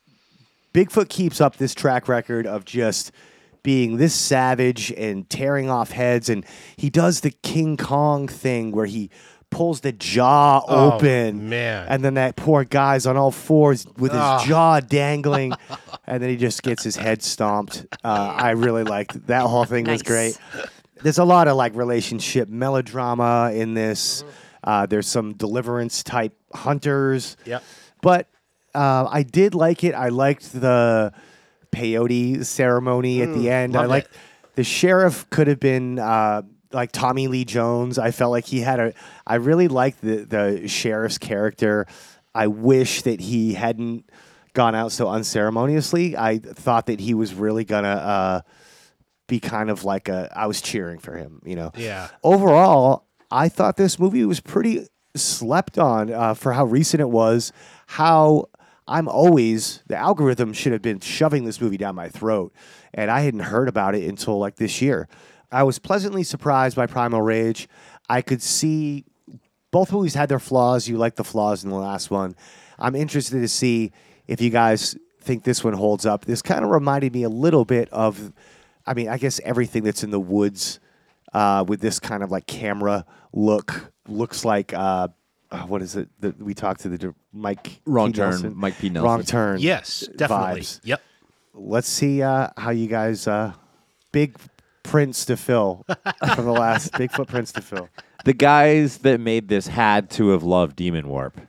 Bigfoot keeps up this track record of just being this savage and tearing off heads, and he does the King Kong thing where he pulls the jaw Oh, open, man. and then that poor guy's on all fours with his Ah. jaw dangling, <laughs> and then he just gets his head stomped. Uh, I really liked that whole thing was great. There's a lot of like relationship melodrama in this. Uh, there's some deliverance type hunters. Yep. But uh, I did like it. I liked the peyote ceremony at the end. I like the sheriff could have been uh, like Tommy Lee Jones. I felt like he had a. I really liked the the sheriff's character. I wish that he hadn't gone out so unceremoniously. I thought that he was really gonna uh, be kind of like a. I was cheering for him. You know. Yeah. Overall, I thought this movie was pretty slept on uh, for how recent it was. How I'm always the algorithm should have been shoving this movie down my throat, and I hadn't heard about it until like this year. I was pleasantly surprised by Primal Rage. I could see both movies had their flaws. You like the flaws in the last one. I'm interested to see if you guys think this one holds up. This kind of reminded me a little bit of, I mean, I guess everything that's in the woods uh, with this kind of like camera look looks like uh, uh, what is it that we talked to the dir- Mike Wrong P. turn, Nelson? Mike P. Nelson. Wrong Nelson. turn. Yes, definitely. vibes. Yep. Let's see uh, how you guys uh, big prints to fill from the last Bigfoot prints to fill. the guys that made this had to have loved Demon Warp.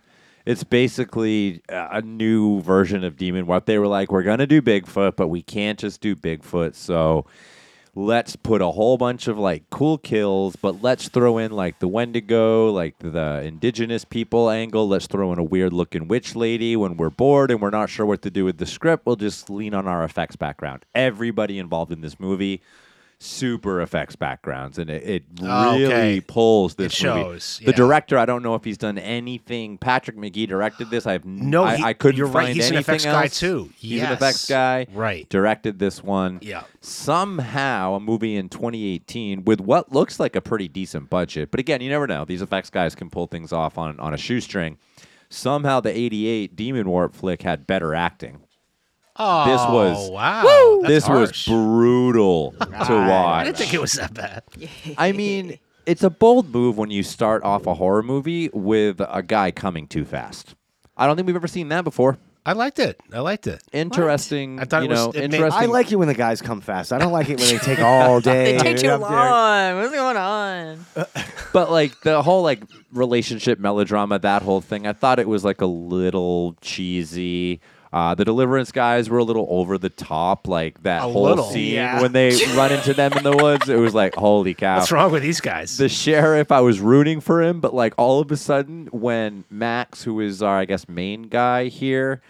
It's basically a new version of Demon Warp. They were like, we're going to do Bigfoot, but we can't just do Bigfoot. So let's put a whole bunch of like cool kills, but let's throw in like the Wendigo, like the indigenous people angle. Let's throw in a weird looking witch lady when we're bored and we're not sure what to do with the script. We'll just lean on our effects background. Everybody involved in this movie super effects backgrounds, and it, it really okay. pulls this It movie. shows, The director, I don't know if he's done anything. Patrick Magee directed this. I have No, I, he- I couldn't you're right, find he's an effects guy else. too. He's an effects guy. Right. Directed this one. Yeah. Somehow, a movie in 2018 with what looks like a pretty decent budget, but again, you never know. These effects guys can pull things off on on a shoestring. Somehow, the '88 Demon Warp flick had better acting. Oh, This was- wow. That's this was brutal <laughs> to watch. I didn't think it was that bad. I mean, it's a bold move when you start off a horror movie with a guy coming too fast. I don't think we've ever seen that before. I liked it. I liked it. Interesting. I thought you it was- know, it made- interesting. I like it when the guys come fast. I don't like it when they take all <laughs> day. They take too up there. long. What's going on? <laughs> but like the whole like relationship melodrama, that whole thing, I thought it was like a little cheesy. Uh, the Deliverance guys were a little over the top, like that A whole little. scene Yeah. when they <laughs> run into them in the woods. It was like, holy cow! What's wrong with these guys? the sheriff, I was rooting for him, but like all of a sudden, when Max, who is our I guess main guy here,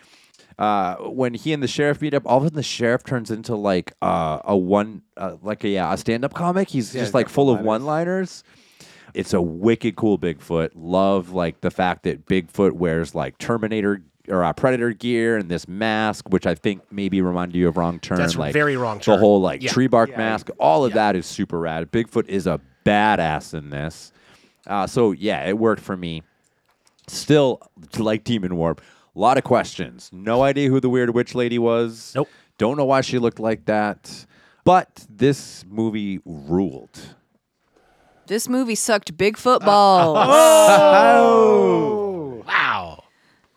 uh, when he and the sheriff meet up, all of a sudden the sheriff turns into like uh, a one, uh, like a yeah, a stand-up comic. He's Yeah, just like full of one-liners. one-liners. It's a wicked cool Bigfoot. Love like the fact that Bigfoot wears like Terminator or uh, Predator gear and this mask, which I think maybe reminded you of Wrong Turn. That's like very Wrong Turn. The whole like Yeah. tree bark Yeah. mask, all of that is super rad. Bigfoot is a badass in this. Uh, so yeah, it worked for me. Still, like Demon Warp, a lot of questions. No idea who the weird witch lady was. Nope. Don't know why she looked like that. But this movie ruled. This movie sucked big football. wow.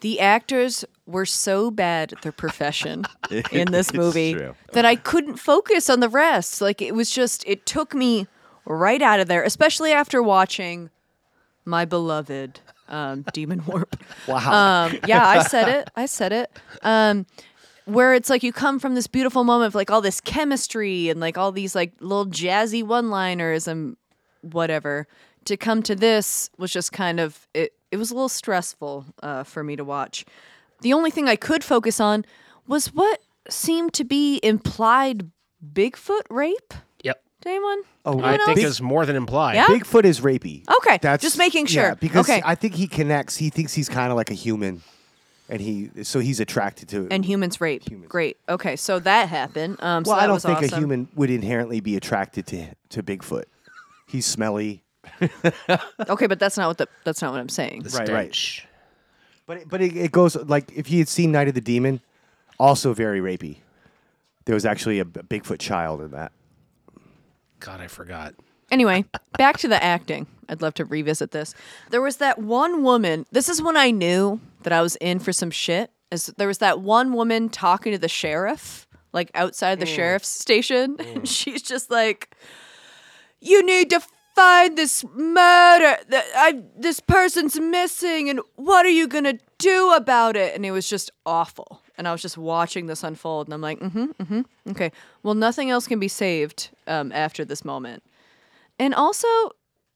The actors were so bad at their profession <laughs> in this movie true. that I couldn't focus on the rest. Like it was just it took me right out of there, especially after watching my beloved um, Demon Warp. <laughs> Wow. Um, <laughs> yeah, I said it. I said it. Um, where it's like you come from this beautiful moment of like all this chemistry and like all these like little jazzy one-liners and whatever. To come to this was just kind of it. It was a little stressful uh, for me to watch. The only thing I could focus on was what seemed to be implied Bigfoot rape. Yep. To anyone? Oh, I Anyone think else? it's more than implied. Yeah? Bigfoot is rapey. Okay, That's just making sure. Yeah, because Okay. I think he connects. He thinks he's kind of like a human, and he so he's attracted to. It. And humans rape. Humans. Great. Okay, so that happened. Um, so well, that I don't was think a human would inherently be attracted to to Bigfoot. He's smelly. <laughs> Okay, but that's not what the that's not what I'm saying. The Right, right. stench. But it, but it, it goes like if you had seen Night of the Demon, also very rapey. There was actually a, b- Bigfoot child in that. God, I forgot. Anyway, back to the acting. I'd love to revisit this. There was that one woman. This is when I knew that I was in for some shit. Is there was that one woman talking to the sheriff, like outside the mm. sheriff's station, <laughs> and mm. she's just like, "You need to find this murder. That I this person's missing, and what are you gonna do about it?" And it was just awful. And I was just watching this unfold, and I'm like, "Mm-hmm, mm-hmm, okay. Well, nothing else can be saved um, after this moment." And also,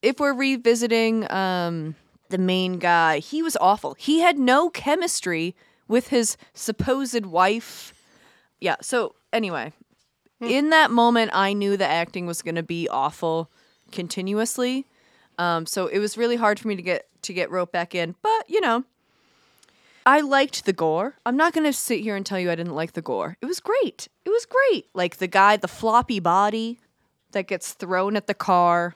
if we're revisiting um, the main guy, he was awful. He had no chemistry with his supposed wife. Yeah. So anyway, in that moment, I knew the acting was going to be awful continuously. Um, so it was really hard for me to get to get roped back in. But you know, I liked the gore. I'm not going to sit here and tell you I didn't like the gore. It was great. It was great. Like the guy, the floppy body that gets thrown at the car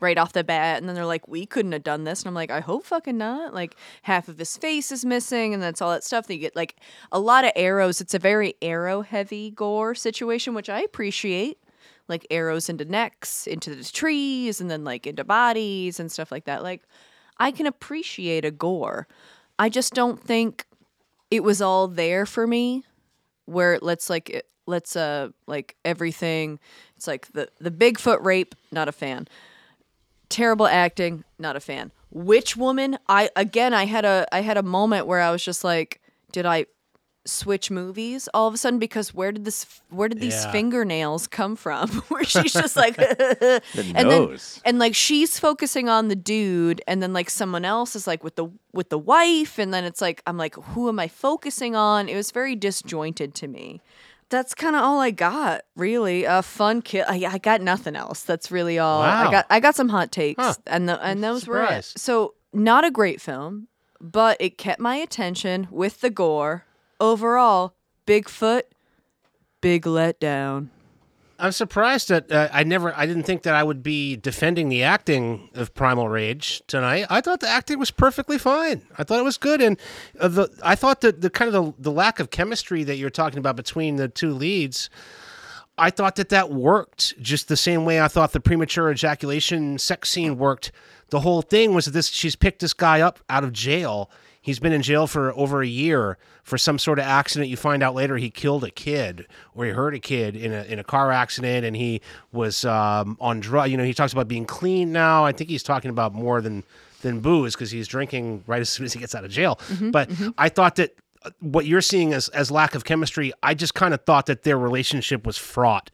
right off the bat and then they're like we couldn't have done this and i'm like i hope fucking not like half of his face is missing and that's all that stuff that you get like a lot of arrows it's a very arrow heavy gore situation which i appreciate like arrows into necks into the trees and then like into bodies and stuff like that. Like i can appreciate a gore. I just don't think it was all there for me where let's like it- let's uh like everything it's like the the bigfoot rape not a fan. Terrible acting not a fan. Witch woman i again i had a i had a moment where i was just like did i switch movies all of a sudden because where did this where did these Yeah. fingernails come from <laughs> where she's just like <laughs> and nose. then and like she's focusing on the dude and then like someone else is like with the with the wife and then it's like i'm like who am i focusing on it was very disjointed to me that's kind of all I got, really. A fun kill. I, I got nothing else. That's really all. Wow. I got I got some hot takes, Huh. and the, and those were it. So not a great film, but it kept my attention with the gore. Overall, Bigfoot, big letdown. I'm surprised that uh, I never, I didn't think that I would be defending the acting of Primal Rage tonight. I thought the acting was perfectly fine. I thought it was good, and uh, the I thought that the kind of the, the lack of chemistry that you're talking about between the two leads. I thought that that worked just the same way I thought the premature ejaculation sex scene worked. The whole thing was that this she's picked this guy up out of jail. He's been in jail for over a year for some sort of accident. You find out later he killed a kid or he hurt a kid in a in a car accident, and he was um, on drug. You know, he talks about being clean now. I think he's talking about more than than booze because he's drinking right as soon as he gets out of jail. but I thought that what you're seeing as, as lack of chemistry, I just kind of thought that their relationship was fraught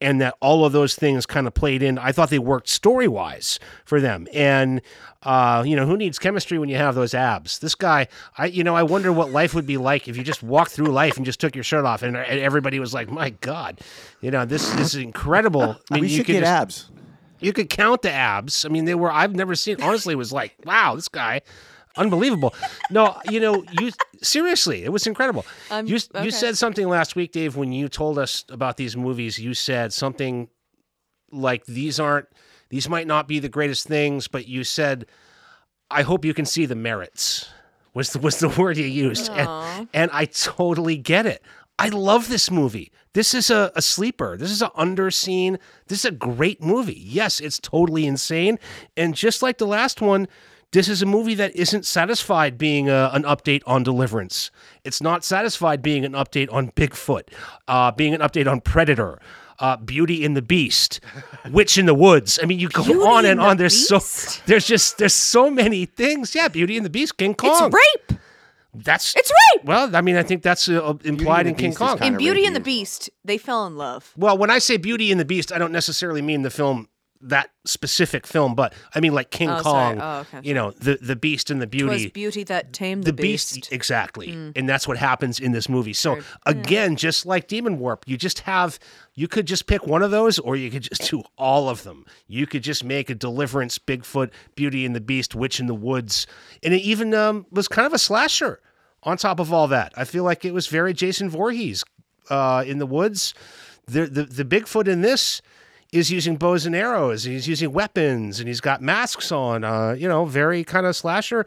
and that all of those things kind of played in. I thought they worked story wise for them. And, uh, you know, who needs chemistry when you have those abs? This guy, I, you know, I wonder what life would be like if you just walked through life and just took your shirt off and, and everybody was like, my God, you know, this, this is incredible. I <laughs> mean, we you should could get just- abs. you could count the abs. I mean, they were I've never seen. Honestly, it was like, wow, this guy, unbelievable. No, you know, you seriously, it was incredible. Um, you okay. you said something last week, Dave, when you told us about these movies. You said something like these aren't these might not be the greatest things, but you said, I hope you can see the merits. Was the was the word you used, and, and I totally get it. I love this movie. This is a, a sleeper. This is an underseen. This is a great movie. Yes, it's totally insane. And just like the last one, this is a movie that isn't satisfied being a, an update on Deliverance. It's not satisfied being an update on Bigfoot, uh, being an update on Predator, uh, Beauty and the Beast, <laughs> Witch in the Woods. I mean, you go Beauty on and and the on. There's so <laughs> there's just there's so many things. Yeah, Beauty and the Beast, King Kong. It's rape. That's It's rape. well, I mean, I think that's uh, implied in King Beast Kong. In Beauty and the. Beast, they fell in love. Well, when I say Beauty and the Beast, I don't necessarily mean the film that specific film, but I mean like King Oh. Kong. Oh, okay. You know, the the Beast and the It was Beauty. beauty that tamed the the, beast, beast. exactly and that's what happens in this movie so again just like demon warp you just have you could just pick one of those or you could just do all of them you could just make a deliverance bigfoot beauty and the beast witch in the woods and it even um, was kind of a slasher on top of all that i feel like it was very jason Voorhees uh, in the woods the, the the bigfoot in this is using bows and arrows he's using weapons and he's got masks on uh, you know very kind of slasher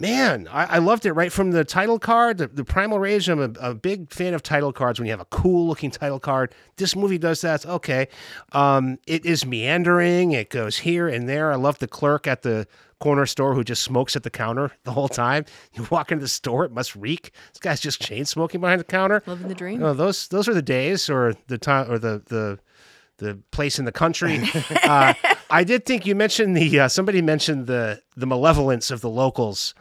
Man, I, I loved it right from the title card, the, the Primal Rage. I'm a, a big fan of title cards when you have a cool looking title card. This movie does that. Okay. Um, it is meandering, it goes here and there. I love the clerk at the corner store who just smokes at the counter the whole time. <laughs> You walk into the store, it must reek. This guy's just chain smoking behind the counter. Living the dream. Oh, those those are the days or the time or the the the place in the country. <laughs> uh, I did think you mentioned the uh, somebody mentioned the the malevolence of the locals.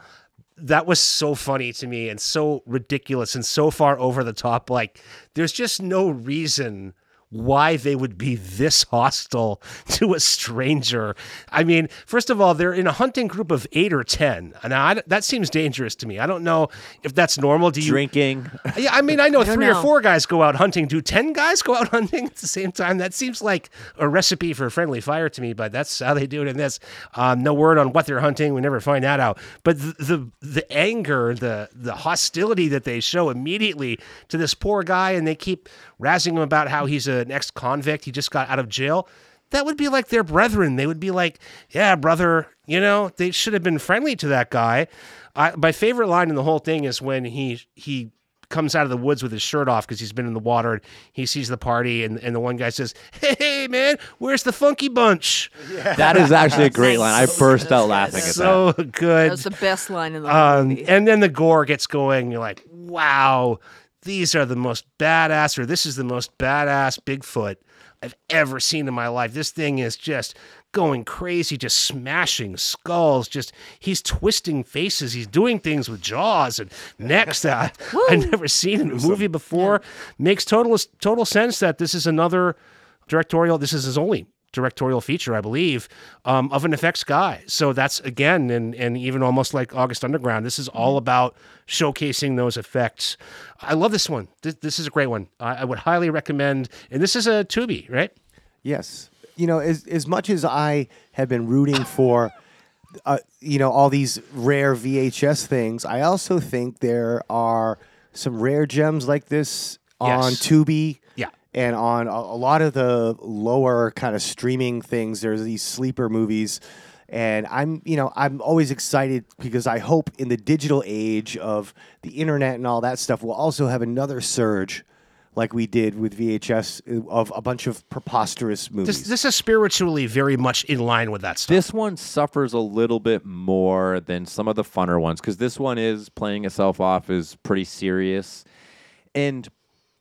That was so funny to me and so ridiculous and so far over the top. Like there's just no reason why they would be this hostile <laughs> to a stranger. I mean, first of all, they're in a hunting group of eight or ten, and I, that seems dangerous to me. I don't know if that's normal. Do you Drinking. <laughs> yeah, I mean, I know <laughs> don't three or four guys go out hunting. Do 10 guys go out hunting at the same time? That seems like a recipe for friendly fire to me, but that's how they do it in this. Um, no word on what they're hunting. We never find that out. But the, the, the anger, the, the hostility that they show immediately to this poor guy, and they keep razzing him about how he's an ex convict. He just got out of jail. That would be like their brethren. They would be like, yeah, brother, you know, they should have been friendly to that guy. I, my favorite line in the whole thing is when he he comes out of the woods with his shirt off because he's been in the water. And he sees the party, and, and the one guy says, "Hey, man, where's the funky bunch?" That is actually a great line. I burst out laughing at that. So good. that's the best line in the Um, movie. and then the gore gets going. You're like, wow, these are the most badass, or this is the most badass Bigfoot I've ever seen in my life. This thing is just going crazy, just smashing skulls. Just he's twisting faces. He's doing things with jaws and necks that <laughs> I've never seen in a movie before. Makes total total sense that this is another directorial. This is his only directorial feature, I believe, um, of an effects guy. So that's again, and and even almost like August Underground, this is all about showcasing those effects. I love this one. This, this is a great one. I, I would highly recommend. And this is a Tubi, right? Yes. You know, as as much as I have been rooting for, uh, you know, all these rare VHS things, I also think there are some rare gems like this on Yes. Tubi. Yeah. And on a, a lot of the lower kind of streaming things, there's these sleeper movies. And I'm, you know, I'm always excited because I hope in the digital age of the internet and all that stuff, we'll also have another surge like we did with VHS uh, of a bunch of preposterous movies. This this is spiritually very much in line with that stuff. This one suffers a little bit more than some of the funner ones because this one is playing itself off as pretty serious. And,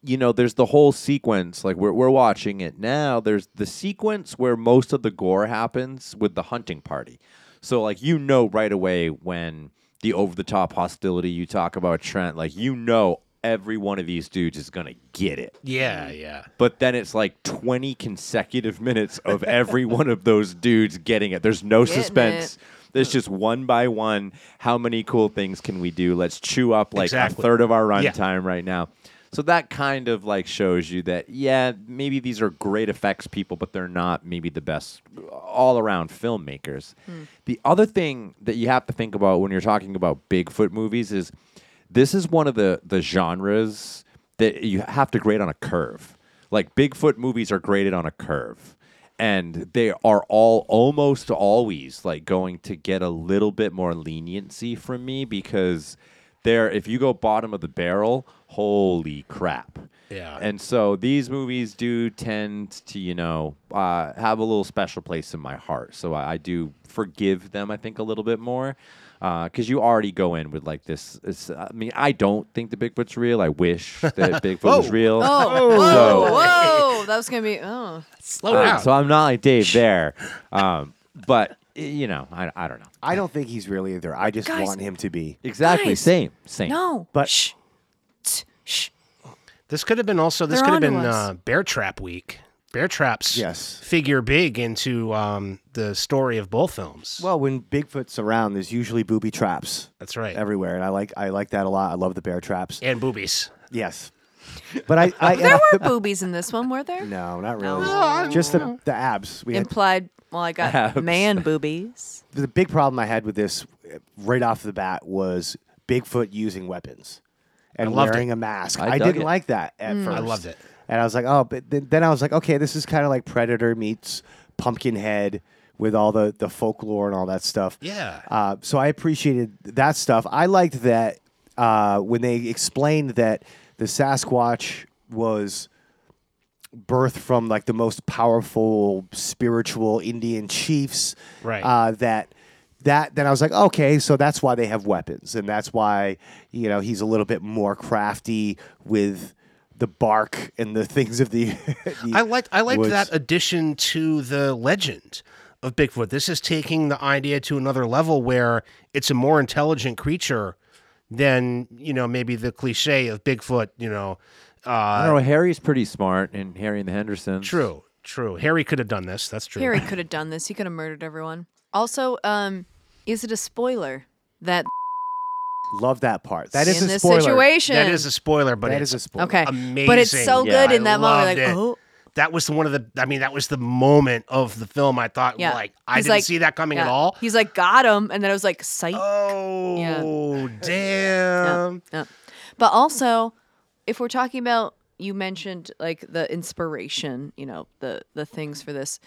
you know, there's the whole sequence, like we're, we're watching it now. There's the sequence where most of the gore happens with the hunting party. So, like, you know right away when the over the top hostility you talk about, Trent, like, you know every one of these dudes is going to get it yeah, yeah. but then it's like 20 consecutive minutes of every <laughs> one of those dudes getting it. There's no Getting suspense. There's just one by one. How many cool things can we do? Let's chew up like Exactly. a third of our Yeah. runtime right now. So that kind of like shows you that yeah, maybe these are great effects people, but they're not maybe the best uh, all around filmmakers. Hmm. The other thing that you have to think about when you're talking about Bigfoot movies is this is one of the the genres that you have to grade on a curve. Like Bigfoot movies are graded on a curve. And they are all almost always like going to get a little bit more leniency from me because they're if you go bottom of the barrel, holy crap. Yeah. And so these movies do tend to, you know, uh, have a little special place in my heart. So I, I do forgive them, I think, a little bit more. Because you already go in with like this, this. I mean, I don't think the Bigfoot's real. I wish <laughs> that Bigfoot was real. Oh, whoa, So- whoa! That was gonna be. Oh, Slow Uh, down. so I'm not like Dave there. Um, but, you know, I, I don't know. I don't think he's real either. I just Guys. want him to be. Exactly. Guys. Same. Same. no! But- shh, Tsk, shh. This could have been also. This They're could have onto been us. uh, Bear Trap week. Bear Traps Yes. figure big into um, the story of both films. Well, when Bigfoot's around, there's usually booby traps that's right. everywhere, and I like I like that a lot. I love the bear traps. and boobies. Yes, but I, I There were <laughs> boobies in this one, were there? no, not really. Just the the abs. We had Implied. Well, I got Abs. man <laughs> boobies. the big problem I had with this uh, right off the bat was Bigfoot using weapons and loved wearing it. a mask. I I, didn't it. like that at Mm. first. I loved it. And I was like, oh, but then, then I was like, okay, this is kind of like Predator meets Pumpkinhead with all the, the folklore and all that stuff. Yeah. Uh, so I appreciated that stuff. I liked that uh, when they explained that the Sasquatch was birthed from like the most powerful spiritual Indian chiefs. Right. Uh, that that then I was like, okay, so that's why they have weapons, and that's why you know he's a little bit more crafty with the bark and the <laughs> things of the. the I liked I liked woods. that addition to the legend of Bigfoot. This is taking the idea to another level where it's a more intelligent creature than you know maybe the cliche of Bigfoot. You know, I uh, don't know. Harry's pretty smart, and Harry and the Hendersons. true, true. Harry could have done this. That's true. Harry <laughs> could have done this. He could have murdered everyone. Also, um, is it a spoiler that Love that part. That is in a this spoiler. situation? That is a spoiler, but That it's is a spoiler. okay, amazing. but it's so Yeah, good in I that moment. Like, loved it. oh, That was one of the. I mean, that was the moment of the film. I thought, yeah. like, I He's didn't like- see that coming at yeah. all. He's like, got him, and then I was like, sight. Oh, damn. Yeah. But also, if we're talking about you mentioned like the inspiration, you know, the the things for this.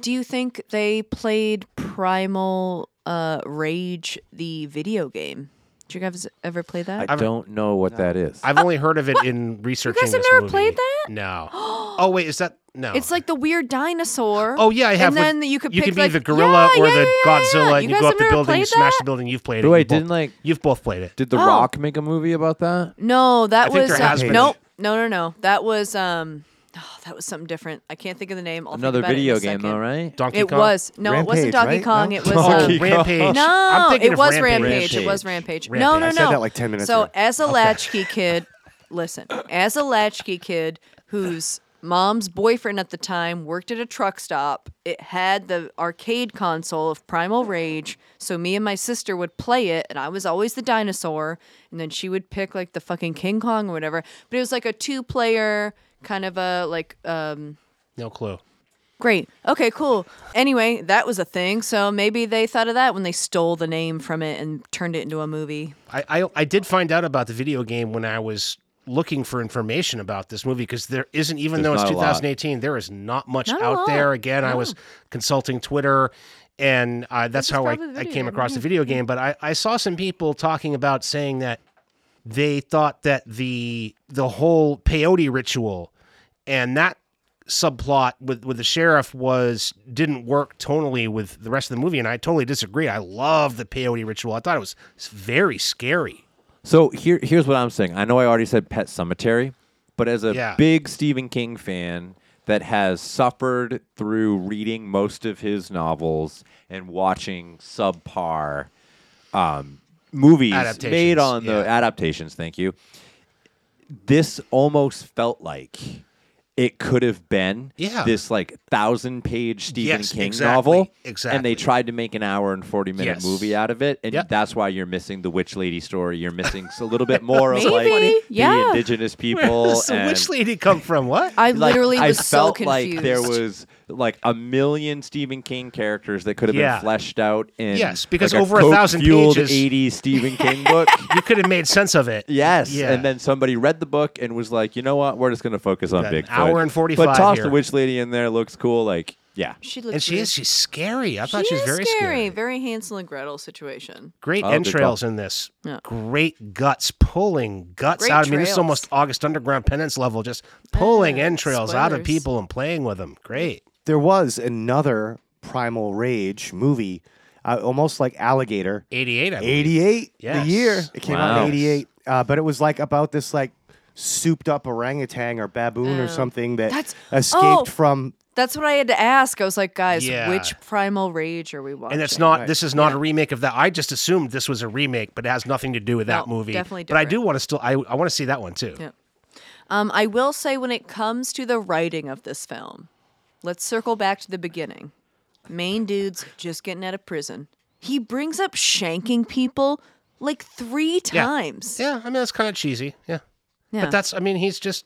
Do you think they played Primal uh Rage the video game? Did you guys ever play that? I don't know what that is. I've only heard of it in researching. <laughs> You guys have this never movie. played that? No. <gasps> oh wait, is that no? It's like the weird dinosaur. Oh yeah, I have. And with- then you could you pick can be like, the gorilla yeah, or yeah, the yeah, yeah. Godzilla, and you, guys go up have the never building, played smash that? the building. You've played it. Wait, You've both- didn't like You've both played it. did The Oh. Rock make a movie about that? No, that I think was there has uh, been. nope. No, no, no. That was um oh, that was something different. I can't think of the name. I'll think Another about it in video a game, though, second. right? Donkey It Kong. was no, it wasn't Rampage, Donkey right? Kong. No? It was Donkey um, Kong. Rampage. I'm No, thinking it of was Rampage. Rampage. It was Rampage. Rampage. No, no, no. I said that like 10 minutes so ago. as a latchkey kid, listen, as a latchkey kid who's mom's boyfriend at the time worked at a truck stop. It had the arcade console of Primal Rage, so me and my sister would play it, and I was always the dinosaur, and then she would pick like the fucking King Kong or whatever. But it was like a two-player kind of a like um No clue. Great. Okay, cool. Anyway, that was a thing. So maybe they thought of that when they stole the name from it and turned it into a movie. I, I I did find out about the video game when I was looking for information about this movie because there isn't even There's though it's not a lot. 2018 there is not much Not out there again i was consulting twitter and uh, that's how I, I came across the video game but I, I saw some people talking about saying that they thought that the the whole peyote ritual and that subplot with with the sheriff was didn't work tonally with the rest of the movie and I totally disagree. I love the peyote ritual. I thought it was very scary. So here, here's what I'm saying. I know I already said Pet Sematary, but as a Yeah. big Stephen King fan that has suffered through reading most of his novels and watching subpar um, movies Adaptations, made on the yeah. adaptations, thank you. This almost felt like it could have been Yeah. this like thousand page Stephen Yes, King exactly, novel. And they tried to make an hour and 40 minute Yes. movie out of it. And Yep. that's why you're missing the witch lady story. You're missing a little bit more of like Maybe, the yeah. indigenous Where people. does the witch lady come from? What? I like, literally I was so felt confused. like there was like a million Stephen King characters that could have Yeah. been fleshed out in Yes, because like over a thousand coke-fueled pages- 80s Stephen King <laughs> book. you could have made sense of it. Yes, Yeah. and then somebody read the book and was like, you know what, we're just going to focus on Got Bigfoot. hour and 45 But toss here. the witch lady in there looks cool. Like, yeah, she looks and she weird. is she's scary. I thought she she was is very scary. scary. Very Hansel and Gretel situation. Great Oh, entrails in this. Yeah. Great guts, pulling guts Great out. I mean, this is almost August Underground Penance level, just pulling Ah, entrails out of people and playing with them. Great. There was another Primal Rage movie, uh, almost like Alligator. 88, I believe. 88 Yes. the year it came out Wow. in 88 uh, but it was like about this like souped up orangutan or baboon or Oh. something that That's- escaped oh. from That's what I had to ask. I was like, guys, Yeah. which Primal Rage are we watching? And it's not. Right. This is not a remake of that. I just assumed this was a remake, but it has nothing to do with that No, movie. definitely But I different. do want to still. I, I want to see that one too. Yeah. Um, I will say when it comes to the writing of this film, let's circle back to the beginning. Main dude's just getting out of prison. He brings up shanking people like three Yeah. times. Yeah, I mean that's kind of cheesy. Yeah. Yeah. but that's. I mean, he's just.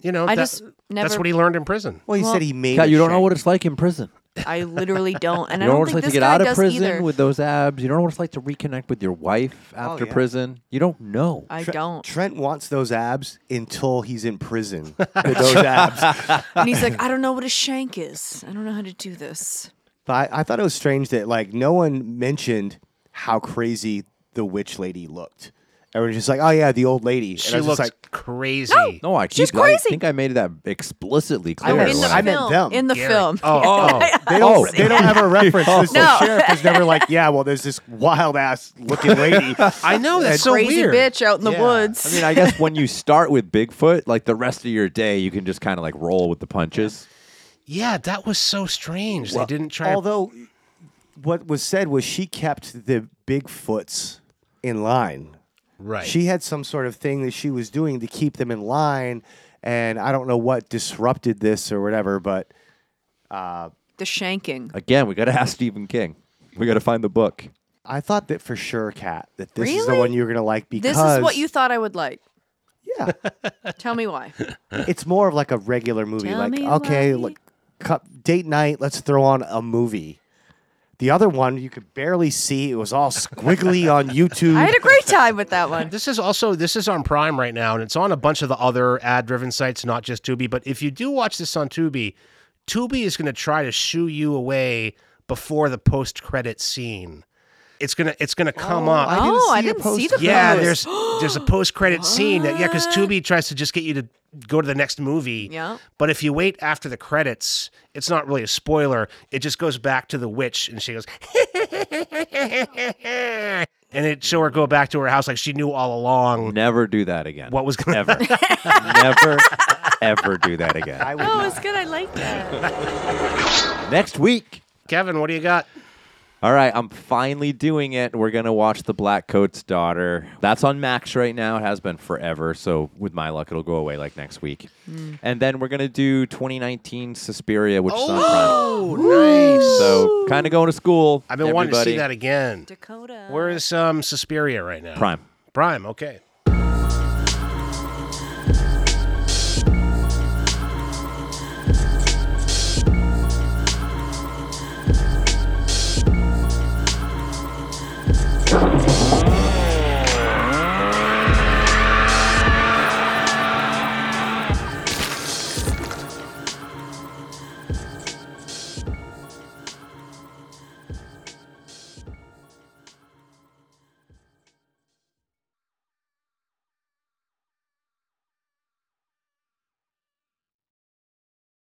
You know, I that- just that's what he learned in prison. well he Well- said he made Kat, a you don't know shank. what it's like in prison. I literally don't, and You I don't know don't what think like to get guy out of does prison either. with those abs. You don't know what it's like to reconnect with your wife oh, after yeah. prison. You don't know. I Tre- don't. Trent wants those abs until he's in prison <laughs> with those abs. <laughs> and he's like, I don't know what a shank is. I don't know how to do this. But I, I thought it was strange that like no one mentioned how crazy the witch lady looked. Everyone's just like, oh yeah, the old lady. And She I was looks just like, crazy. No, I keep. She's crazy. I crazy. think I made that explicitly I clear. meant- in the when I meant film. them. In the Gary. film. Oh, oh. <laughs> they don't, Oh. they don't ever <laughs> reference this. No. The sheriff is never like, yeah, well, there's this wild ass looking lady. <laughs> I know that's so Crazy weird. bitch out in the Yeah. woods. I mean, I guess when you start with Bigfoot, like the rest of your day, you can just kind of like roll with the punches. Yeah, that was so strange. Well, they didn't try. to Although, what was said was she kept the Bigfoots in line. Right. She had some sort of thing that she was doing to keep them in line, and I don't know what disrupted this or whatever, but uh, the shanking. Again, we got to <laughs> ask Stephen King. We got to find the book. I thought that for sure, Kat, that this is the Really? one you're gonna like because This is what you thought I would like. yeah, <laughs> Tell me why. <laughs> it's more of like a regular movie. Tell like me okay, why. look, cu- date night. Let's throw on a movie. The other one you could barely see. It was all squiggly <laughs> on YouTube. I had a great time with that one. This is also this is on Prime right now, and it's on a bunch of the other ad-driven sites, not just Tubi. But if you do watch this on Tubi, Tubi is going to try to shoo you away before the post-credit scene. It's gonna it's gonna come oh, up. I didn't Oh, I see a didn't see post- the yeah, post. there's there's a <gasps> post-credit scene that yeah, because Tubi tries to just get you to go to the next movie. Yeah. But if you wait after the credits, it's not really a spoiler. It just goes back to the witch, and she goes, <laughs> and it show her go back to her house like she knew all along Never do that again. what was going ever, <laughs> never, ever do that again. I would Oh, not. it's good. I like that. <laughs> Next week, Kevin, what do you got? All right, I'm finally doing it. We're gonna watch The Black Coat's Daughter. That's on Max right now. It has been forever. So with my luck, it'll go away like next week. And then we're gonna do 2019 Suspiria, which is on Prime. Oh, nice. So kind of going to school. I've been wanting to see that again. Dakota. Where is um Suspiria right now? Prime. Prime. Okay.